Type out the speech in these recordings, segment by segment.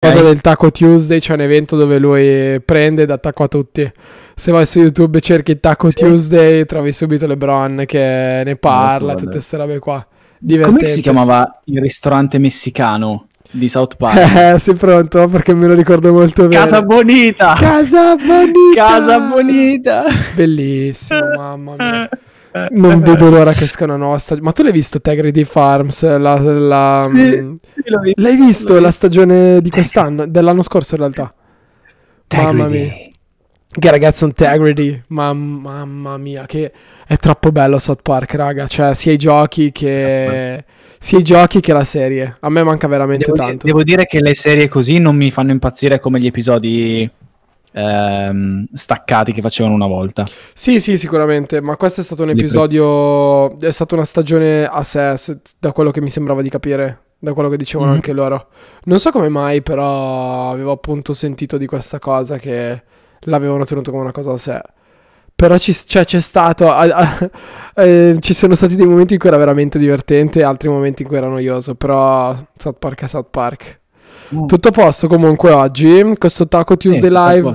cosa del Taco Tuesday, c'è un evento dove lui prende ed attacca a tutti. Se vai su YouTube e cerchi Taco sì. Tuesday, trovi subito LeBron che ne parla, tutte queste robe qua. Come si chiamava il ristorante messicano di South Park? Eh, sei pronto? Perché me lo ricordo molto bene. Casa Bonita! Casa Bonita! Casa Bonita! Bellissimo, mamma mia. Non vedo l'ora che esca una nuova stagione. Ma tu l'hai visto Tegrity Farms? La, la, sì, mm, sì, visto, l'hai visto la stagione di quest'anno? Dell'anno scorso in realtà. Tegrity. Mamma mia. Che ragazzo Integrity, mamma, mamma mia, che è troppo bello South Park, raga. Cioè, sia i giochi che sia i giochi che la serie. A me manca veramente devo tanto. devo dire che le serie così non mi fanno impazzire come gli episodi ehm, staccati che facevano una volta. Sì, sì, sicuramente, ma questo è stato un episodio, è stata una stagione a sé, da quello che mi sembrava di capire, da quello che dicevano mm-hmm. anche loro. Non so come mai, però avevo appunto sentito di questa cosa che l'avevano tenuto come una cosa a sé. Però ci, cioè, c'è stato. A, a, eh, ci sono stati dei momenti in cui era veramente divertente altri momenti in cui era noioso. Però South Park è South Park. Mm. Tutto a posto comunque oggi. Questo Taco Tuesday sì, Live.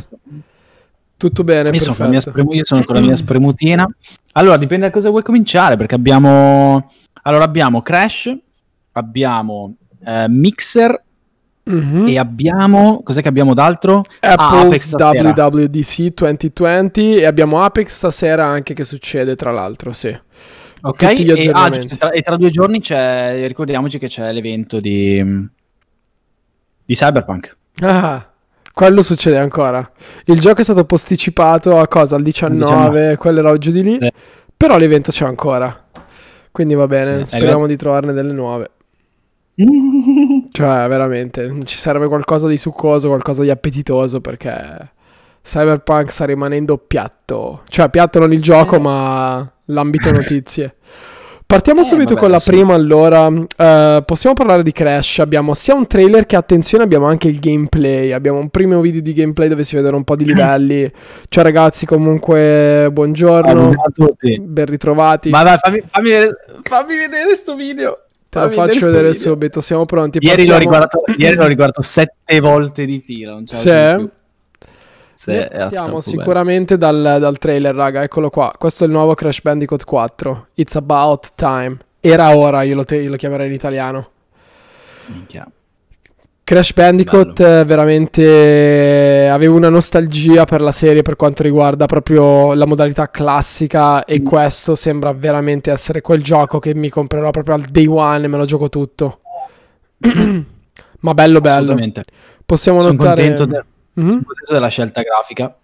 Tutto bene. Io sono, spremu- io sono, con la mia spremutina. Allora, dipende da cosa vuoi cominciare. Perché abbiamo. Allora, abbiamo Crash, abbiamo eh, Mixer Mm-hmm. E abbiamo. Cos'è che abbiamo d'altro? Apple's ah, WWDC 2020. E abbiamo Apex stasera anche che succede, tra l'altro, sì. Ok, e, ah, giusto, tra, e, tra, due giorni c'è. Ricordiamoci che c'è l'evento di. Di Cyberpunk. Ah. Quello succede ancora. Il gioco è stato posticipato a cosa? Al 19, 19. quello era giù di lì. Sì. Però l'evento c'è ancora. Quindi va bene, sì, speriamo di trovarne delle nuove. cioè, veramente, ci serve qualcosa di succoso, qualcosa di appetitoso perché Cyberpunk sta rimanendo piatto. Cioè, piatto non il gioco, eh. ma l'ambito notizie. Partiamo eh, subito vabbè, con la sì. prima, allora. Uh, possiamo parlare di Crash. Abbiamo sia un trailer che, attenzione, abbiamo anche il gameplay. Abbiamo un primo video di gameplay dove si vedono un po' di livelli. Ciao ragazzi, comunque, buongiorno. a tutti. Ben ritrovati. Ma dai, fammi, fammi, fammi vedere questo video. Te lo faccio vedere video. subito, siamo pronti. Ieri l'ho, riguardato, ieri l'ho riguardato sette volte di fila. Non c'è sì. Sì, Partiamo sicuramente dal, dal, trailer, raga. Eccolo qua. Questo è il nuovo Crash Bandicoot 4. It's about time. Era ora, io lo, te- io lo chiamerei in italiano. Minchia. Crash Bandicoot Bello. veramente avevo una nostalgia per la serie per quanto riguarda proprio la modalità classica e mm. questo sembra veramente essere quel gioco che mi comprerò proprio al day one e me lo gioco tutto. Ma bello bello. Possiamo sono notare contento, de- mm-hmm. sono contento della scelta grafica.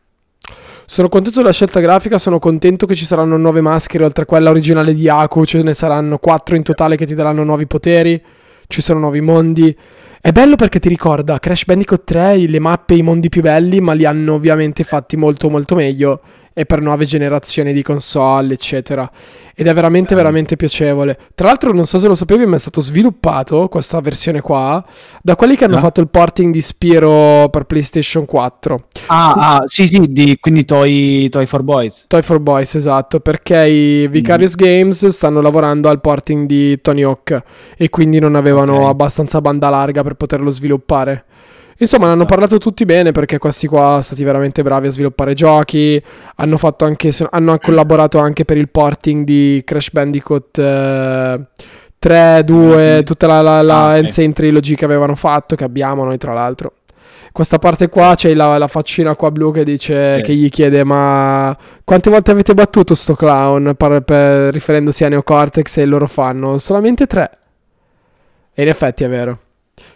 Sono contento della scelta grafica, sono contento che ci saranno nuove maschere oltre a quella originale di Aku, ce ne saranno quattro in totale che ti daranno nuovi poteri, ci sono nuovi mondi. È bello perché ti ricorda Crash Bandicoot 3, le mappe e i mondi più belli, ma li hanno ovviamente fatti molto molto meglio e per nuove generazioni di console, eccetera. Ed è veramente, veramente piacevole. Tra l'altro, non so se lo sapevi, ma è stato sviluppato questa versione qua da quelli che hanno ah. fatto il porting di Spiro per PlayStation 4. Ah, ah sì, sì, di, quindi Toy, Toy for Boys. Toy for Boys, esatto, perché i Vicarious mm. Games stanno lavorando al porting di Tony Hawk e quindi non avevano okay. abbastanza banda larga per poterlo sviluppare. Insomma, ne hanno parlato tutti bene perché questi qua sono stati veramente bravi a sviluppare giochi. Hanno, fatto anche, hanno collaborato anche per il porting di Crash Bandicoot eh, 3, 2, sì. tutta la, la, la ah, okay. Trilogy che avevano fatto, che abbiamo noi tra l'altro. Questa parte qua sì. c'è la, la, faccina qua blu che dice sì. che gli chiede ma quante volte avete battuto sto clown per, per, riferendosi a Neocortex e loro fanno solamente tre. E in effetti è vero.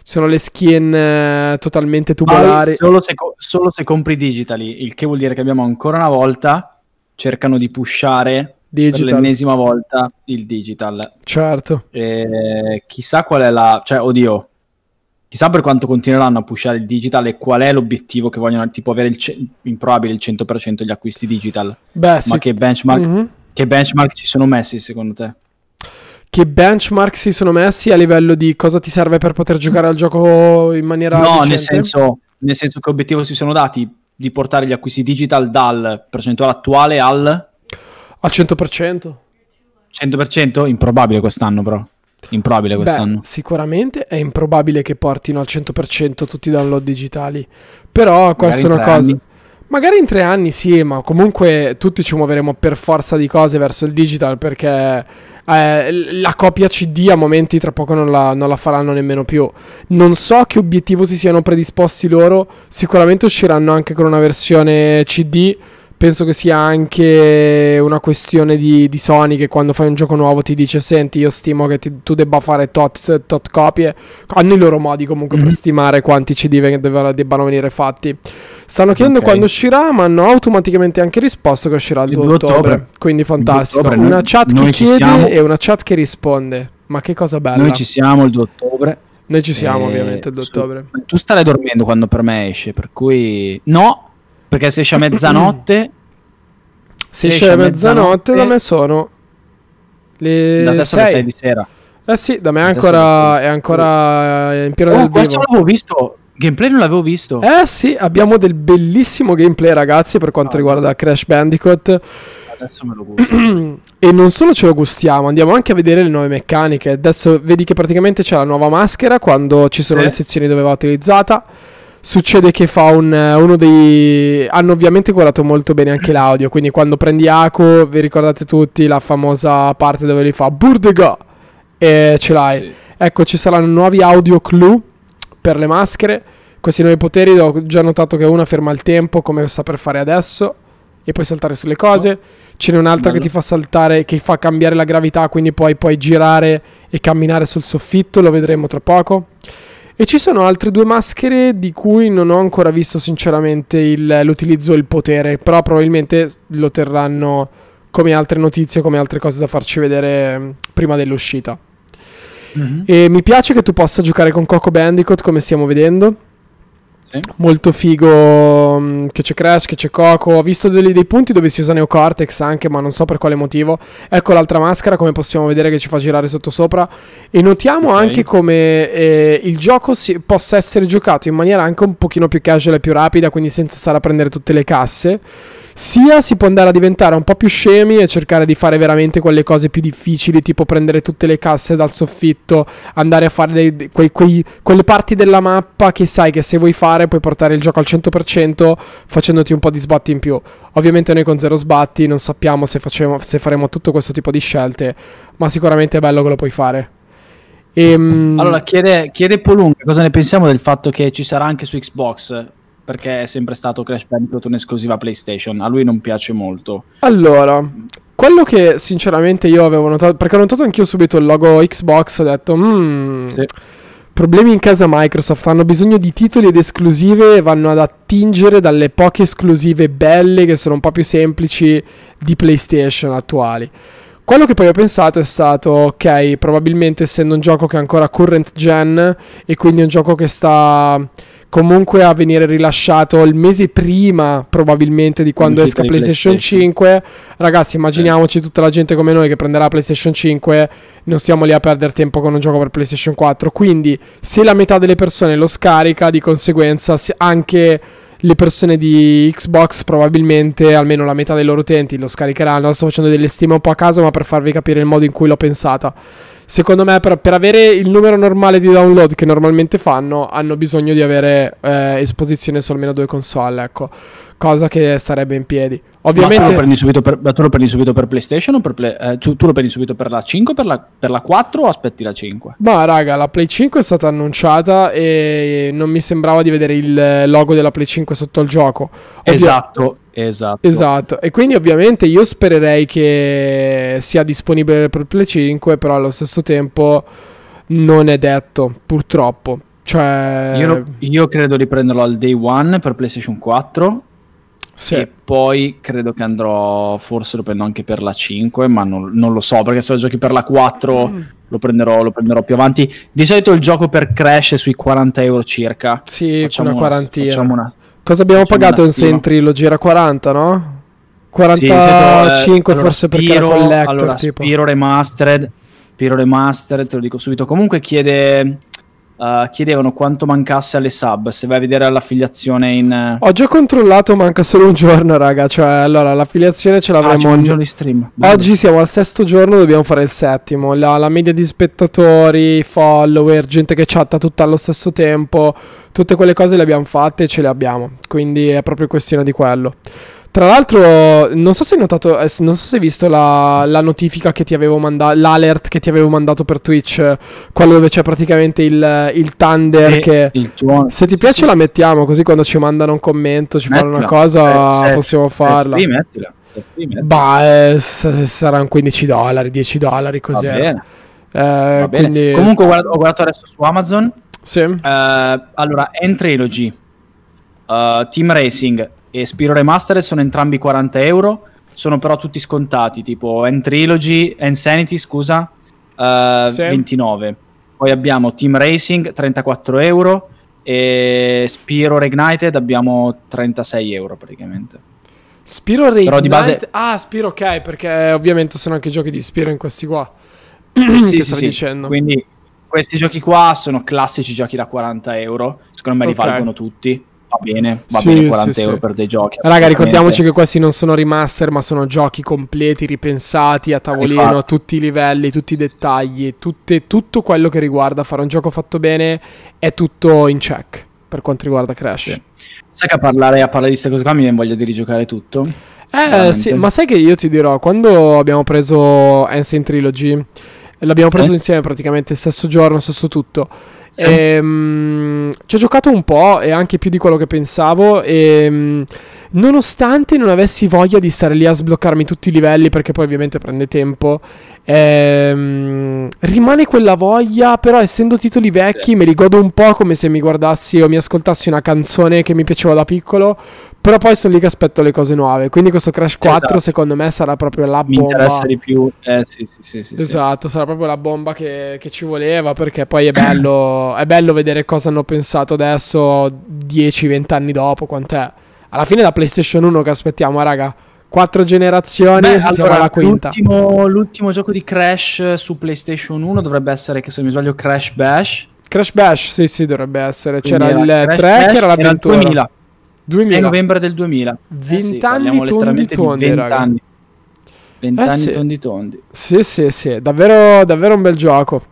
Sono le skin eh, totalmente tubolari. Solo se, solo se compri digitali, il che vuol dire che abbiamo ancora una volta cercano di pushare digital. per l'ennesima volta il digital. Certo. E chissà qual è la... cioè, oddio, chissà per quanto continueranno a pushare il digital e qual è l'obiettivo che vogliono, tipo avere il ce- improbabile il 100% degli acquisti digital. Beh, Ma sì. che benchmark, mm-hmm. che benchmark ci sono messi secondo te? Che benchmark si sono messi a livello di cosa ti serve per poter giocare al gioco in maniera no nel senso, nel senso che obiettivo si sono dati di portare gli acquisti digital dal percentuale attuale al al 100% 100% improbabile quest'anno però Improbabile quest'anno. Beh, sicuramente è improbabile che portino al 100% tutti i download digitali. Però questa è una cosa. Anni. Magari in tre anni sì, ma comunque tutti ci muoveremo per forza di cose verso il digital perché eh, la copia CD a momenti tra poco non la, non la, faranno nemmeno più. Non so che obiettivo si siano predisposti loro, sicuramente usciranno anche con una versione CD penso che sia anche una questione di, di, Sony che quando fai un gioco nuovo ti dice senti io stimo che ti, tu debba fare tot, tot, copie hanno i loro modi comunque mm-hmm. per mhm. stimare quanti CD debbano, debbano venire fatti stanno chiedendo okay. quando uscirà ma hanno automaticamente anche risposto che uscirà il 2 ottobre. ottobre. quindi fantastico ottobre, una chat che chiede siamo. e una chat che risponde ma che cosa bella noi ci siamo il 2 ottobre noi ci siamo ovviamente il 2 ottobre tu starai dormendo quando per me esce per cui no perché se esce a mezzanotte... se esce a mezzanotte, da me sono le da adesso 6. 6 di sera. Eh sì, da me è ancora, è ancora in pieno oh, del questo l'avevo visto. Gameplay non l'avevo visto. Eh sì, abbiamo del bellissimo gameplay, ragazzi, per quanto oh, riguarda Crash Bandicoot. Adesso me lo gusto. e non solo ce lo gustiamo, andiamo anche a vedere le nuove meccaniche. Adesso vedi che praticamente c'è la nuova maschera quando ci sono sì. le sezioni dove va utilizzata succede che fa un, uno dei... hanno ovviamente curato molto bene anche l'audio, quindi quando prendi Ako, vi ricordate tutti la famosa parte dove li fa Burdega e ce l'hai. Sì. Ecco, ci saranno nuovi audio clue per le maschere. Questi nuovi poteri ho già notato che una ferma il tempo come sta per fare adesso e puoi saltare sulle cose. Oh. Ce n'è un'altra Bello. che ti fa saltare, che fa cambiare la gravità, quindi poi puoi girare e camminare sul soffitto, lo vedremo tra poco. E ci sono altre due maschere di cui non ho ancora visto sinceramente il, l'utilizzo e il potere, però probabilmente lo terranno come altre notizie, come altre cose da farci vedere prima dell'uscita. Mm-hmm. E mi piace che tu possa giocare con Coco Bandicoot come stiamo vedendo. Sì. Molto figo mm, che c'è Crash, che c'è Coco. Ho visto dei, dei punti dove si usa Neocortex anche, ma non so per quale motivo. Ecco l'altra maschera, come possiamo vedere che ci fa girare sotto sopra. E notiamo okay. anche come eh, il gioco si, possa essere giocato in maniera anche un pochino più casual e più rapida, quindi senza stare a prendere tutte le casse sia si può andare a diventare un po' più scemi e cercare di fare veramente quelle cose più difficili, tipo prendere tutte le casse dal soffitto, andare a fare dei, quei, quei, quelle parti della mappa che sai che se vuoi fare puoi portare il gioco al 100% facendoti un po' di sbatti in più. Ovviamente noi con zero sbatti non sappiamo se, facemo, se faremo tutto questo tipo di scelte, ma sicuramente è bello che lo puoi fare. Ehm, allora chiede, chiede Polunga cosa ne pensiamo del fatto che ci sarà anche su Xbox perché è sempre stato Crash Bandicoot un'esclusiva PlayStation. A lui non piace molto. Allora, quello che sinceramente io avevo notato, perché ho notato anch'io subito il logo Xbox, ho detto, mmm, sì. problemi in casa Microsoft, hanno bisogno di titoli ed esclusive vanno ad attingere dalle poche esclusive belle che sono un po' più semplici di PlayStation attuali. Quello che poi ho pensato è stato, ok, probabilmente essendo un gioco che è ancora current gen e quindi un gioco che sta comunque a venire rilasciato il mese prima probabilmente di quando esca PlayStation, PlayStation. 5 ragazzi immaginiamoci sì. tutta la gente come noi che prenderà PlayStation 5 non stiamo lì a perdere tempo con un gioco per PlayStation 4 quindi se la metà delle persone lo scarica di conseguenza anche le persone di Xbox probabilmente almeno la metà dei loro utenti lo scaricheranno. Sto facendo delle stime un po' a caso ma per farvi capire il modo in cui l'ho pensata secondo me per, per, avere il numero normale di download che normalmente fanno hanno bisogno di avere eh, esposizione su almeno due console ecco. Cosa che starebbe in piedi. Ovviamente ma tu lo prendi subito per, lo prendi subito per PlayStation o per play, eh, tu, tu, lo prendi subito per la 5 per la, per la 4 o aspetti la 5 ma raga la Play 5 è stata annunciata e non mi sembrava di vedere il logo della Play 5 sotto il gioco. Ovvio- esatto Esatto. Esatto. E quindi ovviamente io spererei che sia disponibile per Play 5, però allo stesso tempo non è detto, purtroppo. Cioè... Io, io credo di prenderlo al day one per PlayStation 4. Sì. E poi credo che andrò, forse lo prendo anche per la 5, ma non, non lo so, perché se lo giochi per la 4 mm. lo, prenderò, lo, prenderò, più avanti. Di solito il gioco per Crash è sui 40 euro circa. Sì, facciamo una quarantina. Facciamo una, Cosa abbiamo Facciamo pagato in Sentry? Lo gira 40, no? 45 sì, forse per Spiro, perché era collector allora, tipo. Spiro Remastered, Spiro Remastered, te lo dico subito. Comunque chiede Uh, chiedevano quanto mancasse alle sub. Se vai a vedere l'affiliazione in. Ho già controllato, manca solo un giorno, raga. Cioè, allora l'affiliazione ce l'avremo. Ah, un giorno di stream. Oggi siamo al sesto giorno, dobbiamo fare il settimo. La, la, media di spettatori, follower, gente che chatta tutto allo stesso tempo. Tutte quelle cose le abbiamo fatte e ce le abbiamo. Quindi è proprio questione di quello. Tra l'altro, non so se hai notato, eh, non so se hai visto la, la notifica che ti avevo mandato, l'alert che ti avevo mandato per Twitch, quello dove c'è praticamente il, il Thunder sì, che... Il tuono. Se ti piace sì, la sì. mettiamo, così quando ci mandano un commento, ci mettila. fanno una cosa, se, possiamo se, farla. Sì, mettila. Bah, eh, saranno 15 dollari, 10 dollari così. Eh, quindi... Comunque guarda, ho guardato adesso su Amazon. Sì. Uh, allora, Entrilogy, uh, Team Racing, e Spiro Remastered sono entrambi 40 euro, sono però tutti scontati, tipo N-Trilogy, Insanity, scusa, uh, sì. 29. Poi abbiamo Team Racing, 34 euro, e Spiro Reignited abbiamo 36 euro praticamente. Spiro Reignited? Base... Ah, Spiro ok, perché ovviamente sono anche giochi di Spiro in questi qua. sì, sì, sì. Dicendo. Quindi questi giochi qua sono classici giochi da 40 euro, secondo me li okay. valgono tutti va bene, va sì, bene 40 sì, euro sì. per dei giochi. Raga, ricordiamoci che questi non sono remaster, ma sono giochi completi, ripensati a tavolino, a tutti i livelli, tutti i dettagli, tutte, tutto quello che riguarda fare un gioco fatto bene è tutto in check per quanto riguarda Crash. Sai che a parlare, a parlare di queste cose qua mi viene voglia di rigiocare tutto? Eh, sì, ma sai che io ti dirò, quando abbiamo preso Ancient Trilogy, l'abbiamo preso insieme praticamente stesso giorno, stesso tutto. Sì. Ehm, ci ho giocato un po' e anche più di quello che pensavo. E ehm, nonostante non avessi voglia di stare lì a sbloccarmi tutti i livelli, perché poi ovviamente prende tempo, ehm, rimane quella voglia. Però, essendo titoli vecchi, sì. me li godo un po' come se mi guardassi o mi ascoltassi una canzone che mi piaceva da piccolo. Però poi sono lì che aspetto le cose nuove. Quindi questo Crash 4 esatto. secondo me sarà proprio la bomba. Mi interessa di più. Eh, sì, sì, sì, sì esatto, sarà proprio la bomba che, che ci voleva. Perché poi è bello, è bello vedere cosa hanno pensato adesso, 10-20 anni dopo. Quant'è? Alla fine da PlayStation 1 che aspettiamo, raga. Quattro generazioni Beh, siamo alla quinta. L'ultimo, l'ultimo, gioco di Crash su PlayStation 1 dovrebbe essere, che se non mi sbaglio, Crash Bash. Crash Bash, sì, sì, dovrebbe essere. C'era il 3 che era l'avventura. Era il 2000. 2000. 6 novembre del 2000. 20 eh sì, anni tondi tondi, 20 raga. anni. 20 eh anni sì. tondi tondi. Sì, sì, sì, davvero, davvero un bel gioco.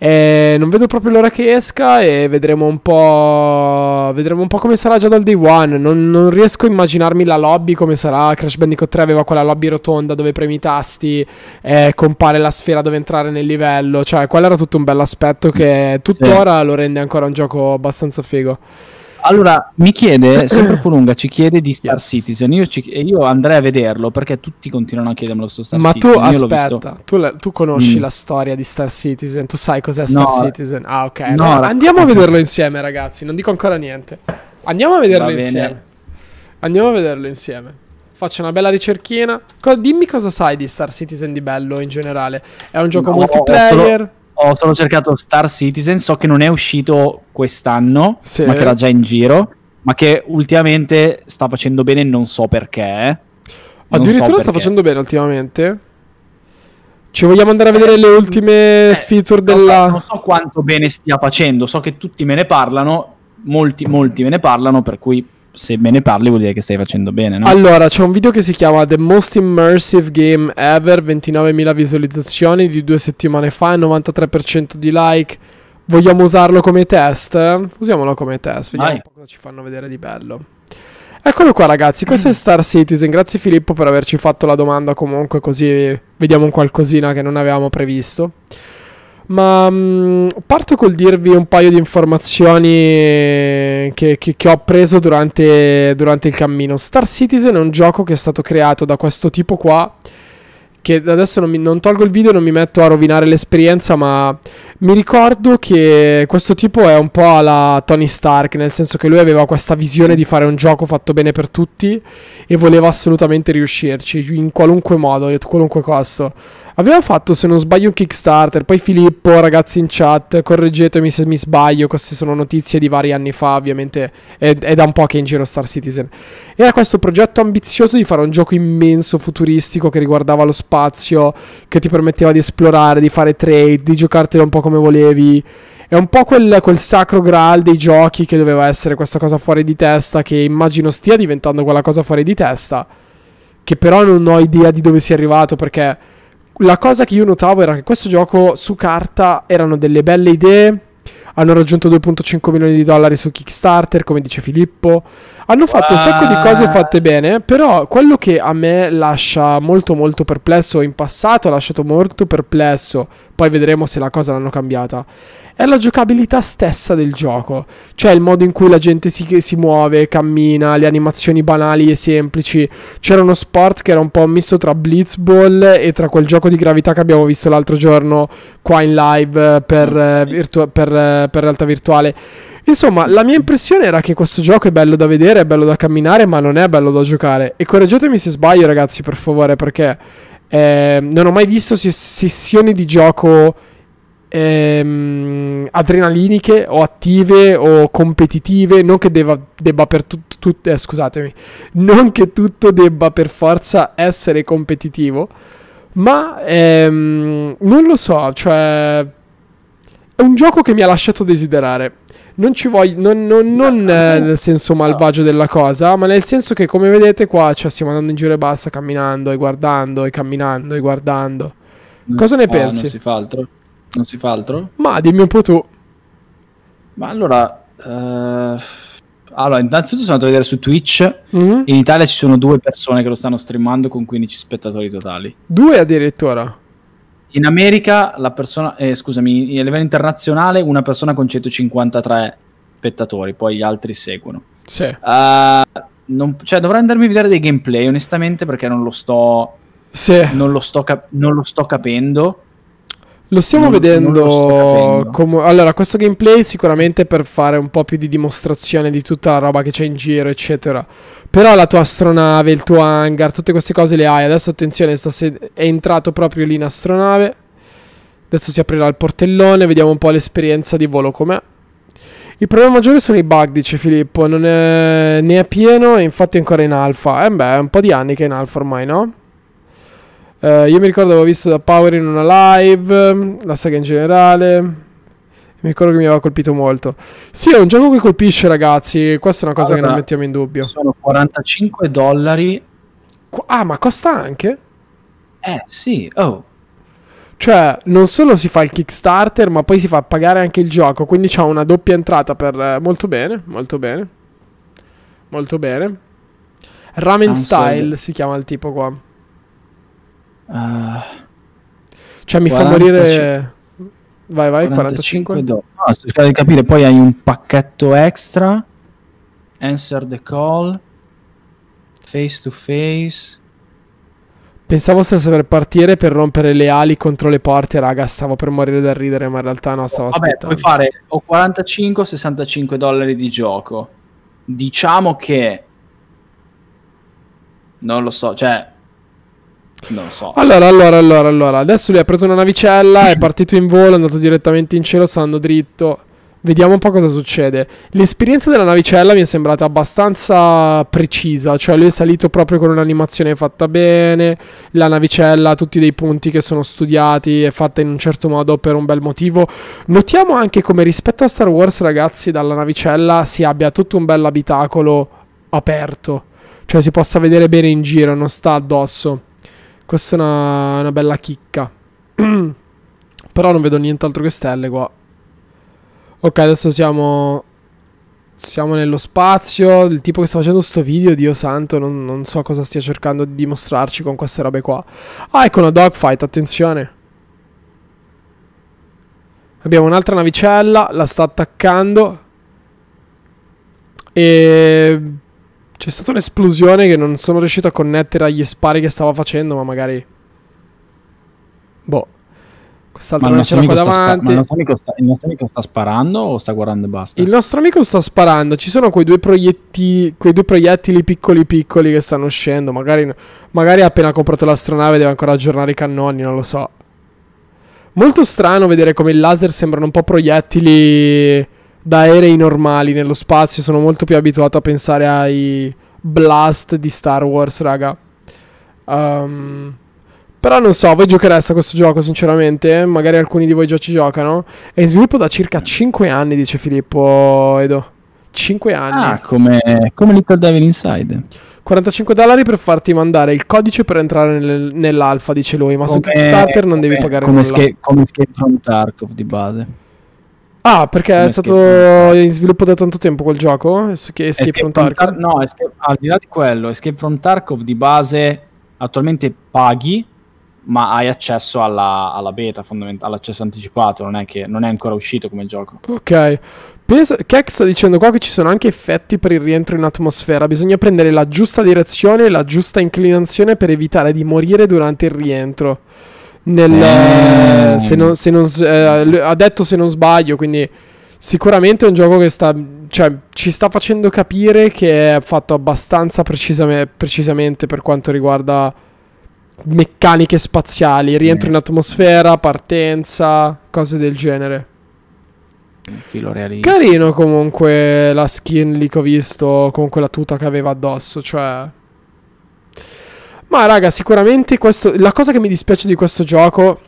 Eh, non vedo proprio l'ora che esca e vedremo un po'. Vedremo un po' come sarà già dal day one. Non, non, riesco a immaginarmi la lobby come sarà. Crash Bandicoot 3 aveva quella lobby rotonda dove premi i tasti e compare la sfera dove entrare nel livello. Cioè, quello era tutto un bel aspetto che tuttora sì. lo rende ancora un gioco abbastanza figo. Allora, mi chiede, sempre Colunga ci chiede di Star yes. Citizen. Io, ci, io, andrei a vederlo perché tutti continuano a chiedermelo sto Star Ma Citizen. Ma tu aspetta, tu, la, tu, conosci mm. la storia di Star Citizen? Tu sai cos'è Star no, Citizen? Ah, ok. No, allora, andiamo a vederlo insieme, ragazzi. Non dico ancora niente. Andiamo a vederlo insieme. Andiamo a vederlo insieme. Faccio una bella ricerchina. Co- dimmi cosa sai di Star Citizen di bello in generale. È un gioco no, multiplayer? Solo ho solo cercato Star Citizen, so che non è uscito quest'anno, sì. ma che era già in giro, ma che ultimamente sta facendo bene, non so perché. Non Addirittura so perché. sta facendo bene ultimamente? Ci vogliamo andare a vedere le ultime eh, feature della... Non so, non so quanto bene stia facendo, so che tutti me ne parlano, molti, molti me ne parlano, per cui se me ne parli vuol dire che stai facendo bene, no? Allora, c'è un video che si chiama The Most Immersive Game Ever, 29.000 visualizzazioni di due settimane fa e 93% di like. Vogliamo usarlo come test? Usiamolo come test, vediamo Vai. un po' cosa ci fanno vedere di bello. Eccolo qua ragazzi, questo è Star Citizen, grazie Filippo per averci fatto la domanda comunque così vediamo un qualcosina che non avevamo previsto. Ma mh, mm, parto col dirvi un paio di informazioni che, che, che ho preso durante, durante il cammino. Star Citizen è un gioco che è stato creato da questo tipo qua che adesso non, mi, non, tolgo il video, non mi metto a rovinare l'esperienza, ma mi ricordo che questo tipo è un po' alla Tony Stark, nel senso che lui aveva questa visione di fare un gioco fatto bene per tutti e voleva assolutamente riuscirci in qualunque modo, a qualunque costo. Aveva fatto, se non sbaglio, un Kickstarter. Poi Filippo, ragazzi in chat, correggetemi se mi sbaglio. Queste sono notizie di vari anni fa, ovviamente. È, è da un po' che è in giro Star Citizen. Era questo progetto ambizioso di fare un gioco immenso, futuristico, che riguardava lo spazio, che ti permetteva di esplorare, di fare trade, di giocartelo un po' come volevi. È un po' quel, quel, sacro graal dei giochi che doveva essere questa cosa fuori di testa, che immagino stia diventando quella cosa fuori di testa, che però non ho idea di dove sia arrivato perché la cosa che io notavo era che questo gioco su carta erano delle belle idee, hanno raggiunto 2.5 milioni di dollari su Kickstarter, come dice Filippo. Hanno fatto un sacco di cose fatte bene, però quello che a me lascia molto molto perplesso, in passato ha lasciato molto perplesso, poi vedremo se la cosa l'hanno cambiata, è la giocabilità stessa del gioco, cioè il modo in cui la gente si, si, muove, cammina, le animazioni banali e semplici. C'era uno sport che era un po' un misto tra Blitzball e tra quel gioco di gravità che abbiamo visto l'altro giorno qua in live per, eh, virtu- per, eh, per realtà virtuale. Insomma, la mia impressione era che questo gioco è bello da vedere, è bello da camminare, ma non è bello da giocare. E correggetemi se sbaglio, ragazzi, per favore, perché eh, non ho mai visto sessioni di gioco ehm, adrenaliniche o attive o competitive, non che debba, debba per tutto, tut, eh, scusatemi, non che tutto debba per forza essere competitivo, ma ehm, non lo so, cioè è un gioco che mi ha lasciato desiderare. Non ci voglio, non, non, non eh, nel senso malvagio della cosa, ma nel senso che come vedete qua, cioè stiamo andando in giro e basta, camminando e guardando e camminando e guardando. Non Cosa ne fa, pensi? Non si fa altro. Non si fa altro? Ma dimmi un po' tu. Ma allora... Uh... Allora, innanzitutto sono andato a vedere su Twitch. Mm-hmm. In Italia ci sono due persone che lo stanno streamando con 15 spettatori totali. Due addirittura. In America, la persona, eh, scusami, a livello internazionale, una persona con 153 spettatori, poi gli altri seguono. Sì. Uh, non, cioè, dovrei andarmi a vedere dei gameplay, onestamente, perché non lo sto. Sì. Non lo sto, cap- non lo sto capendo. Lo stiamo non, vedendo. Non come... Allora, questo gameplay sicuramente per fare un po' più di dimostrazione di tutta la roba che c'è in giro, eccetera. Però la tua astronave, il tuo hangar, tutte queste cose le hai. Adesso attenzione, se... è entrato proprio lì in astronave. Adesso si aprirà il portellone, vediamo un po' l'esperienza di volo com'è. Il problema maggiore sono i bug, dice Filippo. Non è... Ne è pieno e infatti è ancora in alfa. Eh beh, è un po' di anni che è in alfa ormai, no? Uh, io mi ricordo avevo visto da Power in una live, la saga in generale. Mi ricordo che mi aveva colpito molto. Sì, è un gioco che colpisce, ragazzi. Questa è una cosa allora, che non mettiamo in dubbio. Sono 45 dollari. Ah, ma costa anche? Eh, sì. Oh. Cioè, non solo si fa il Kickstarter, ma poi si fa pagare anche il gioco. Quindi c'ha una doppia entrata per. Eh, molto bene, molto bene. Molto bene. Ramen Style si chiama il tipo qua. Uh, cioè mi 40, fa morire... Vai, vai, 45. 45 do... No, sto cercando di capire, poi hai un pacchetto extra. Answer the call. Face to face. Pensavo stesse per partire per rompere le ali contro le porte, raga. Stavo per morire da ridere, ma in realtà no, stavo Vabbè, aspettando. puoi fare o 45-65 dollari di gioco. Diciamo che... Non lo so, cioè non so. Allora, allora, allora, allora. Adesso lui ha preso una navicella, è partito in volo, è andato direttamente in cielo, sta andando dritto. Vediamo un po' cosa succede. L'esperienza della navicella mi è sembrata abbastanza precisa, cioè lui è salito proprio con un'animazione fatta bene, la navicella ha tutti dei punti che sono studiati, è fatta in un certo modo per un bel motivo. Notiamo anche come rispetto a Star Wars, ragazzi, dalla navicella si abbia tutto un bel abitacolo aperto, cioè si possa vedere bene in giro, non sta addosso. Questa è una, una bella chicca. Però non vedo nient'altro che stelle qua. Ok, adesso siamo... Siamo nello spazio. Il tipo che sta facendo sto video, Dio santo, non, non so cosa stia cercando di dimostrarci con queste robe qua. Ah, ecco una dogfight, attenzione. Abbiamo un'altra navicella, la sta attaccando. E c'è stata un'esplosione che non sono riuscito a connettere agli spari che stava facendo, ma magari... Boh. Quest'altra non c'era qua davanti. Spa- il, nostro sta, il, nostro amico sta sparando o sta guardando e basta? Il nostro amico sta sparando. Ci sono quei due, proietti, quei due proiettili piccoli piccoli che stanno uscendo. Magari, magari ha appena comprato l'astronave deve ancora aggiornare i cannoni, non lo so. Molto strano vedere come il laser sembrano un po' proiettili da aerei normali nello spazio. Sono molto più abituato a pensare ai blast di Star Wars, raga. Um, Però non so, voi giochereste a questo gioco sinceramente? Magari alcuni di voi già ci giocano. È in sviluppo da circa 5 anni, dice Filippo Edo. 5 anni. Ah, come, come Little Devil Inside. 45 dollari per farti mandare il codice per entrare nel, nell'alfa, dice lui. Ma come, su Kickstarter non devi pagare come nulla. Escape, come Escape from Tarkov di base. Ah, perché come è stato in sviluppo da tanto tempo quel gioco? Escape, Escape from Tarkov? Tar- no, escape, al di là di quello, Escape from Tarkov di base attualmente paghi ma hai accesso alla, alla beta, fondamentalmente, all'accesso anticipato, non è che non è ancora uscito come gioco. Ok. Pensa, Keck sta dicendo qua che ci sono anche effetti per il rientro in atmosfera. Bisogna prendere la giusta direzione e la giusta inclinazione per evitare di morire durante il rientro. Nel, eh. se non, se non, eh, ha detto se non sbaglio, quindi sicuramente è un gioco che sta, cioè, ci sta facendo capire che è fatto abbastanza precisame, precisamente per quanto riguarda meccaniche spaziali, rientro in atmosfera, partenza, cose del genere. Carino comunque la skin lì che ho visto, comunque la tuta che aveva addosso, cioè... Ma raga, sicuramente questo... La cosa che mi dispiace di questo gioco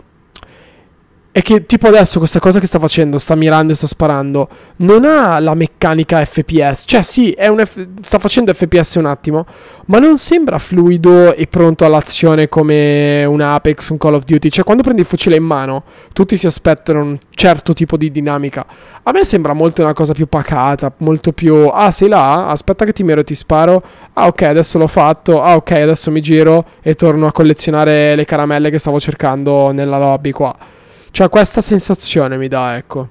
è che tipo adesso questa cosa che sta facendo, sta mirando e sta sparando, non ha la meccanica FPS. Cioè sì, F- sta facendo FPS un attimo, ma non sembra fluido e pronto all'azione come un Apex, un Call of Duty. Cioè quando prendi il fucile in mano, tutti si aspettano un certo tipo di dinamica. A me sembra molto una cosa più pacata, molto più... Ah, sei là? Aspetta che ti miro e ti sparo. Ah, ok, adesso l'ho fatto. Ah, ok, adesso mi giro e torno a collezionare le caramelle che stavo cercando nella lobby qua. Cioè, questa sensazione mi dà, ecco.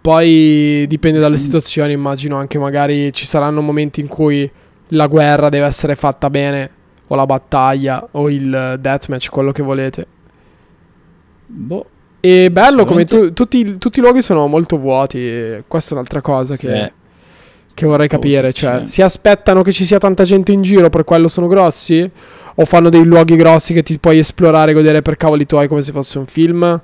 Poi dipende dalle situazioni, immagino anche magari ci saranno momenti in cui la guerra deve essere fatta bene, o la battaglia, o il deathmatch, quello che volete. Boh. E bello come tu, tutti, tutti, i luoghi sono molto vuoti. Questa è un'altra cosa sì. che, che, vorrei capire. Cioè, si aspettano che ci sia tanta gente in giro, per quello sono grossi? O fanno dei luoghi grossi che ti puoi esplorare e godere per cavoli tuoi come se fosse un film.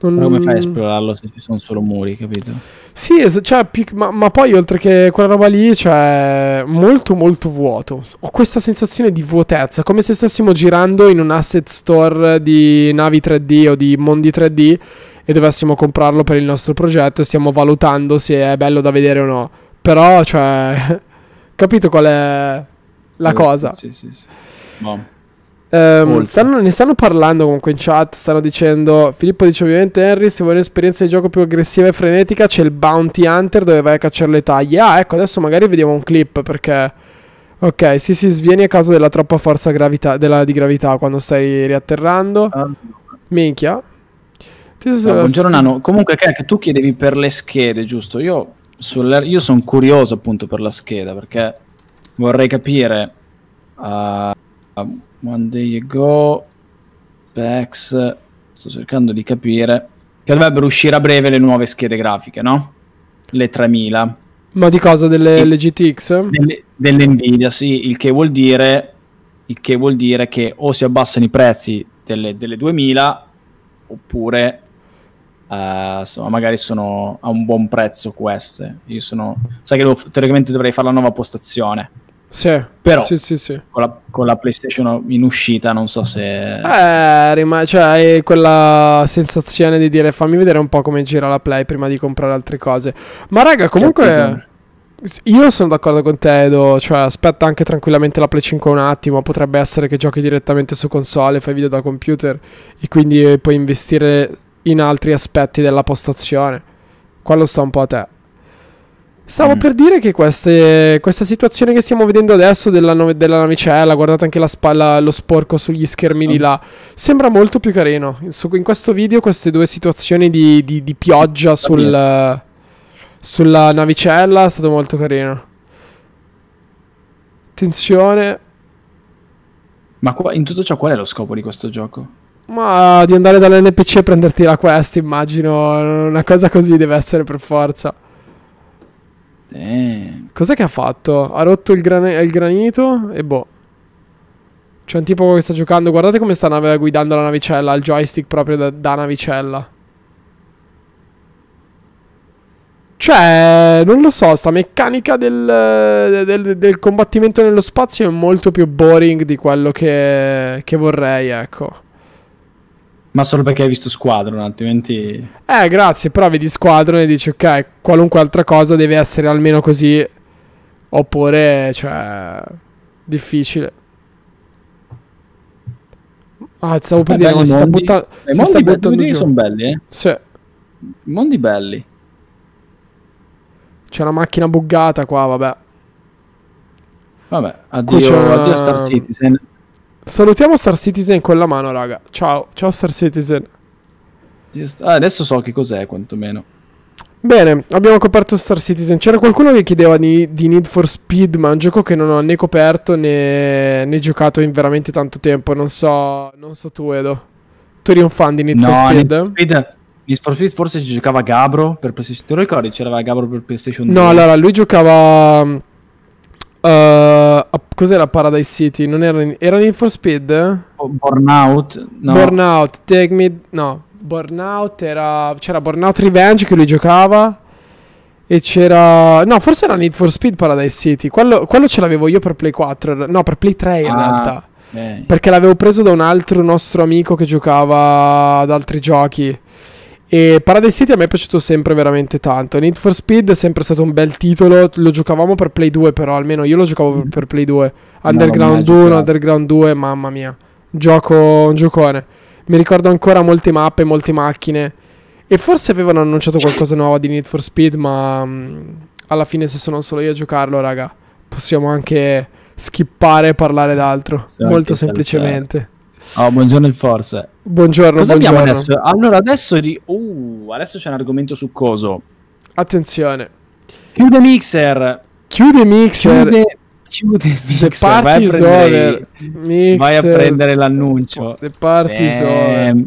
Non... Ma come fai a esplorarlo se ci sono solo muri, capito? Sì, cioè, ma, ma, poi oltre che quella roba lì, cioè, molto molto vuoto. Ho questa sensazione di vuotezza, come se stessimo girando in un asset store di navi 3D o di mondi 3D e dovessimo comprarlo per il nostro progetto e stiamo valutando se è bello da vedere o no. Però, cioè, capito qual è la cosa? Sì, sì, sì. No. Um, stanno, ne stanno parlando comunque in chat. Stanno dicendo: Filippo dice ovviamente Henry. Se vuoi un'esperienza di gioco più aggressiva e frenetica, c'è il Bounty Hunter dove vai a cacciare le taglie. Ah, ecco, adesso magari vediamo un clip perché. Ok, sì, sì, svieni a causa della troppa forza gravità, della, di gravità quando stai riatterrando. Uh. Minchia. Ti so, no, buongiorno Nano. Comunque, che tu chiedevi per le schede, giusto? Io, io sono curioso appunto per la scheda perché vorrei capire. Uh, one day ago, Specs, sto cercando di capire, che dovrebbero uscire a breve le nuove schede grafiche, no? Le 3000. Ma di cosa? Delle il, GTX? Delle, Nvidia, sì, il che vuol dire, il che vuol dire che o si abbassano i prezzi delle, delle 2000 oppure uh, insomma, magari sono a un buon prezzo queste. Io sono, sai che devo, teoricamente dovrei fare la nuova postazione sì, però sì, sì, sì. Con, la, con, la, PlayStation in uscita non so se... Eh, rima- cioè hai quella sensazione di dire fammi vedere un po' come gira la Play prima di comprare altre cose. Ma raga, comunque... Io sono d'accordo con te, Edo. Cioè, aspetta anche tranquillamente la Play 5 un attimo. Potrebbe essere che giochi direttamente su console, fai video da computer e quindi puoi investire in altri aspetti della postazione. Quello sta un po' a te. Stavo mm. per dire che queste, questa situazione che stiamo vedendo adesso della, della navicella, guardate anche la spalla, lo sporco sugli schermini mm. là, sembra molto più carino. In questo video queste due situazioni di, di, di pioggia sul, sulla navicella è stato molto carino. Attenzione. Ma qua, in tutto ciò qual è lo scopo di questo gioco? Ma di andare dall'NPC e prenderti la quest, immagino. Una cosa così deve essere per forza. Damn. Cos'è che ha fatto? Ha rotto il, gran- il granito e boh. C'è un tipo che sta giocando. Guardate come sta nav- guidando la navicella. Il joystick proprio da, da navicella. Cioè, non lo so, sta meccanica del, del, del, combattimento nello spazio è molto più boring di quello che, che vorrei, ecco. Ma solo perché hai visto Squadron, altrimenti... Eh, grazie, però vedi Squadron e dici, ok, qualunque altra cosa deve essere almeno così, oppure, cioè, difficile. Ah, stavo per eh, dire, ma si sta, butta- si sta buttando giù. sono belli, eh? Sì. Mondi belli. C'è una macchina buggata qua, vabbè. Vabbè, addio, addio Star Citizen. Salutiamo Star Citizen con la mano, raga. Ciao, ciao Star Citizen. Ah, adesso so che cos'è, quantomeno. Bene, abbiamo coperto Star Citizen. C'era qualcuno che chiedeva di, di, Need for Speed, ma è un gioco che non ho né coperto né, né giocato in veramente tanto tempo. Non so, non so tu, Edo. Tu eri un fan di Need no, for Speed? Need for Speed Need for Speed forse ci giocava Gabro per PlayStation. Ti ricordi? C'era Gabro per PlayStation 2. No, allora lui giocava. Uh, cos'era Paradise City? Non era, era Need for Speed? Oh, Burnout? No. Burnout, Take Me. No, Burnout era. C'era Burnout Revenge che lui giocava. E c'era. No, forse era Need for Speed Paradise City. Quello, quello ce l'avevo io per Play 4. No, per Play 3 in ah, realtà. Okay. Perché l'avevo preso da un altro nostro amico che giocava ad altri giochi. E Paradise City a me è piaciuto sempre veramente tanto. Need for Speed è sempre stato un bel titolo. Lo giocavamo per Play 2, però almeno io lo giocavo per Play 2. Underground no, 1, Underground 2, mamma mia. Gioco, un giocone. Mi ricordo ancora molte mappe, molte macchine. E forse avevano annunciato qualcosa nuovo di Need for Speed, ma um, alla fine se sono solo io a giocarlo, raga, possiamo anche skippare e parlare d'altro. Sì, molto semplicemente. Oh, buongiorno il Forse. Buongiorno, Cosa buongiorno. abbiamo adesso? Allora, adesso, ri... uh, adesso c'è un argomento su coso. Attenzione. Chiude Mixer. Chiude Mixer. Chiude, chiude Mixer. Party is over. Mixer. Vai a prendere l'annuncio. The party over.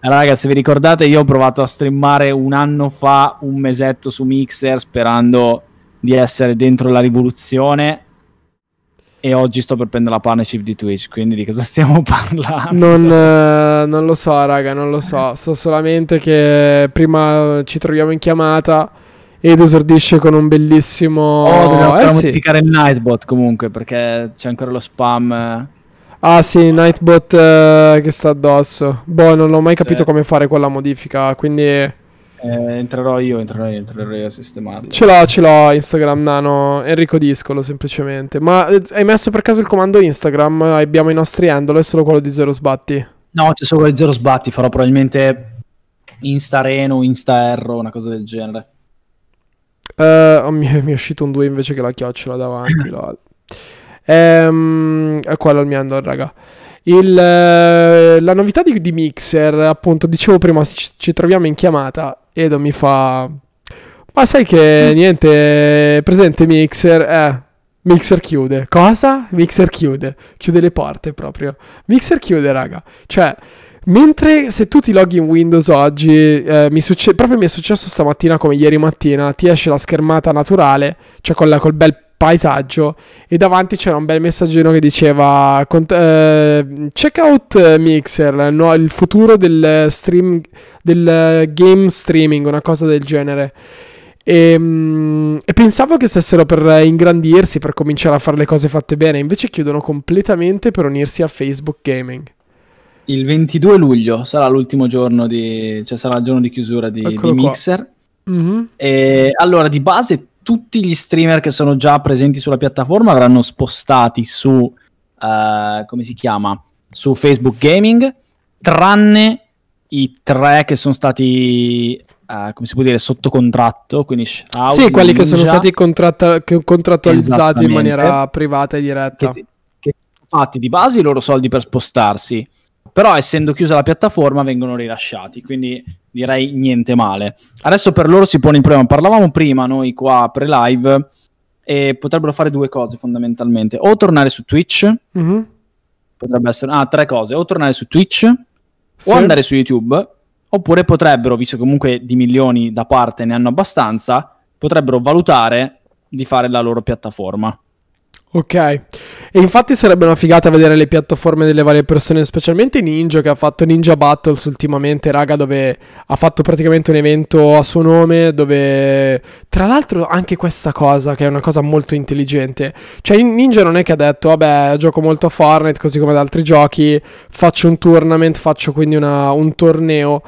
Raga, se vi ricordate, io ho provato a streamare un anno fa, un mesetto su Mixer, sperando di essere dentro la rivoluzione e oggi sto per prendere la partnership di Twitch, quindi di cosa stiamo parlando? Non, eh, non, lo so, raga, non lo so. So solamente che prima ci troviamo in chiamata. Ed esordisce con un bellissimo. Oh, dobbiamo eh, modificare sì. il Nightbot comunque perché c'è ancora lo spam. Ah, sì, Nightbot eh, che sta addosso. Boh, non ho mai capito sì. come fare quella modifica. Quindi eh, entrerò io, entrerò io, entrerò io a sistemarlo. Ce l'ho, ce l'ho Instagram nano, Enrico Discolo semplicemente. Ma eh, hai messo per caso il comando Instagram? Abbiamo i nostri handle, è solo quello di Zero Sbatti? No, c'è solo quello di Zero Sbatti, farò probabilmente Insta Reno, Insta Erro, una cosa del genere. Uh, oh, mi, mi, è uscito un 2 invece che la chiocciola davanti. ehm, è quello il mio handle, raga. Il, eh, la novità di, di, Mixer, appunto, dicevo prima, ci, ci troviamo in chiamata Edo mi fa... Ma sai che niente, presente Mixer, eh, Mixer chiude. Cosa? Mixer chiude. Chiude le porte proprio. Mixer chiude, raga. Cioè, mentre se tu ti loghi in Windows oggi, eh, mi succe- proprio mi è successo stamattina come ieri mattina, ti esce la schermata naturale, cioè con la, col bel paesaggio e davanti c'era un bel messaggino che diceva eh, check out Mixer, no, il futuro del stream del game streaming, una cosa del genere. E, mm, e, pensavo che stessero per ingrandirsi, per cominciare a fare le cose fatte bene, invece chiudono completamente per unirsi a Facebook Gaming. Il 22 luglio sarà l'ultimo giorno di, cioè sarà il giorno di chiusura di, di Mixer. Mm-hmm. E allora, di base, tutti gli streamer che sono già presenti sulla piattaforma verranno spostati su, uh, come si chiama, su Facebook Gaming, tranne i tre che sono stati, uh, come si può dire, sotto contratto, quindi Shroud, Sì, quelli Ninja, che sono stati contratta- contrattualizzati in maniera privata e diretta. Che, che fatti di base i loro soldi per spostarsi, però essendo chiusa la piattaforma vengono rilasciati, quindi direi niente male. Adesso per loro si pone il problema. Parlavamo prima noi qua pre-live e potrebbero fare due cose fondamentalmente. O tornare su Twitch, mm-hmm. potrebbe essere... Ah, tre cose. O tornare su Twitch, sì. o andare su YouTube, oppure potrebbero, visto che comunque di milioni da parte ne hanno abbastanza, potrebbero valutare di fare la loro piattaforma. Ok, e infatti sarebbe una figata vedere le piattaforme delle varie persone, specialmente Ninja che ha fatto Ninja Battles ultimamente, raga, dove ha fatto praticamente un evento a suo nome, dove tra l'altro anche questa cosa, che è una cosa molto intelligente, cioè Ninja non è che ha detto, vabbè, gioco molto a Fortnite, così come ad altri giochi, faccio un tournament, faccio quindi una, un torneo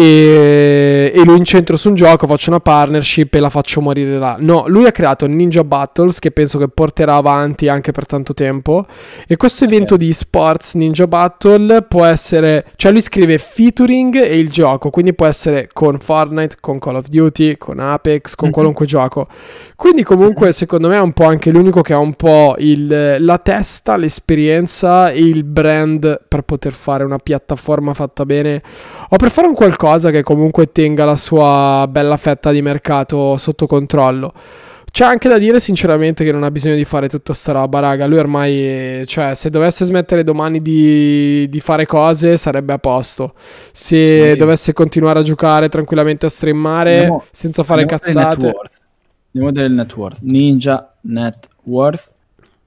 e, e, lo incentro su un gioco, faccio una partnership e la faccio morire là. No, lui ha creato Ninja Battles che penso che porterà avanti anche per tanto tempo e questo okay. evento di sports Ninja Battle può essere, cioè lui scrive featuring e il gioco, quindi può essere con Fortnite, con Call of Duty, con Apex, con mm-hmm. qualunque gioco. Quindi comunque mm-hmm. secondo me è un po' anche l'unico che ha un po' il, la testa, l'esperienza e il brand per poter fare una piattaforma fatta bene o per fare un qualcosa che comunque tenga la sua bella fetta di mercato sotto controllo. C'è anche da dire sinceramente che non ha bisogno di fare tutta sta roba, raga. Lui ormai, cioè, se dovesse smettere domani di, di fare cose, sarebbe a posto. Se sì. dovesse continuare a giocare tranquillamente a streamare andiamo, senza fare cazzate. Andiamo del net worth. Ninja net worth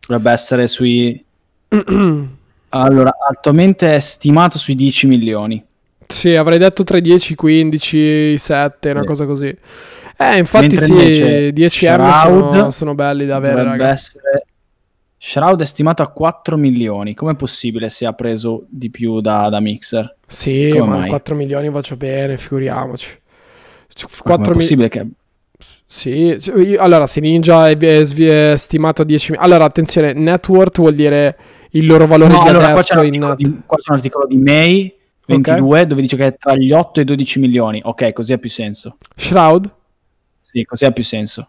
dovrebbe essere sui. allora, attualmente è stimato sui 10 milioni. Sì, avrei detto tra i 10, 15, 7, sì. una cosa così. Eh, infatti Mentre sì, 10 M sono, sono, belli da avere, ragazzi. Essere... Shroud è stimato a 4 milioni. Com'è possibile se ha preso di più da, da Mixer? Sì, Come ma mai? 4 milioni faccio bene, figuriamoci. 4 è possibile mi... che... Sì, cioè, allora se Ninja è, è, è stimato a 10 milioni... Allora, attenzione, net worth vuol dire il loro valore no, di allora, adesso qua c'è, in... di, qua c'è un articolo di May 22 okay. dove dice che è tra gli 8 e i 12 milioni. Ok, così ha più senso. Shroud? Sì, così ha più senso.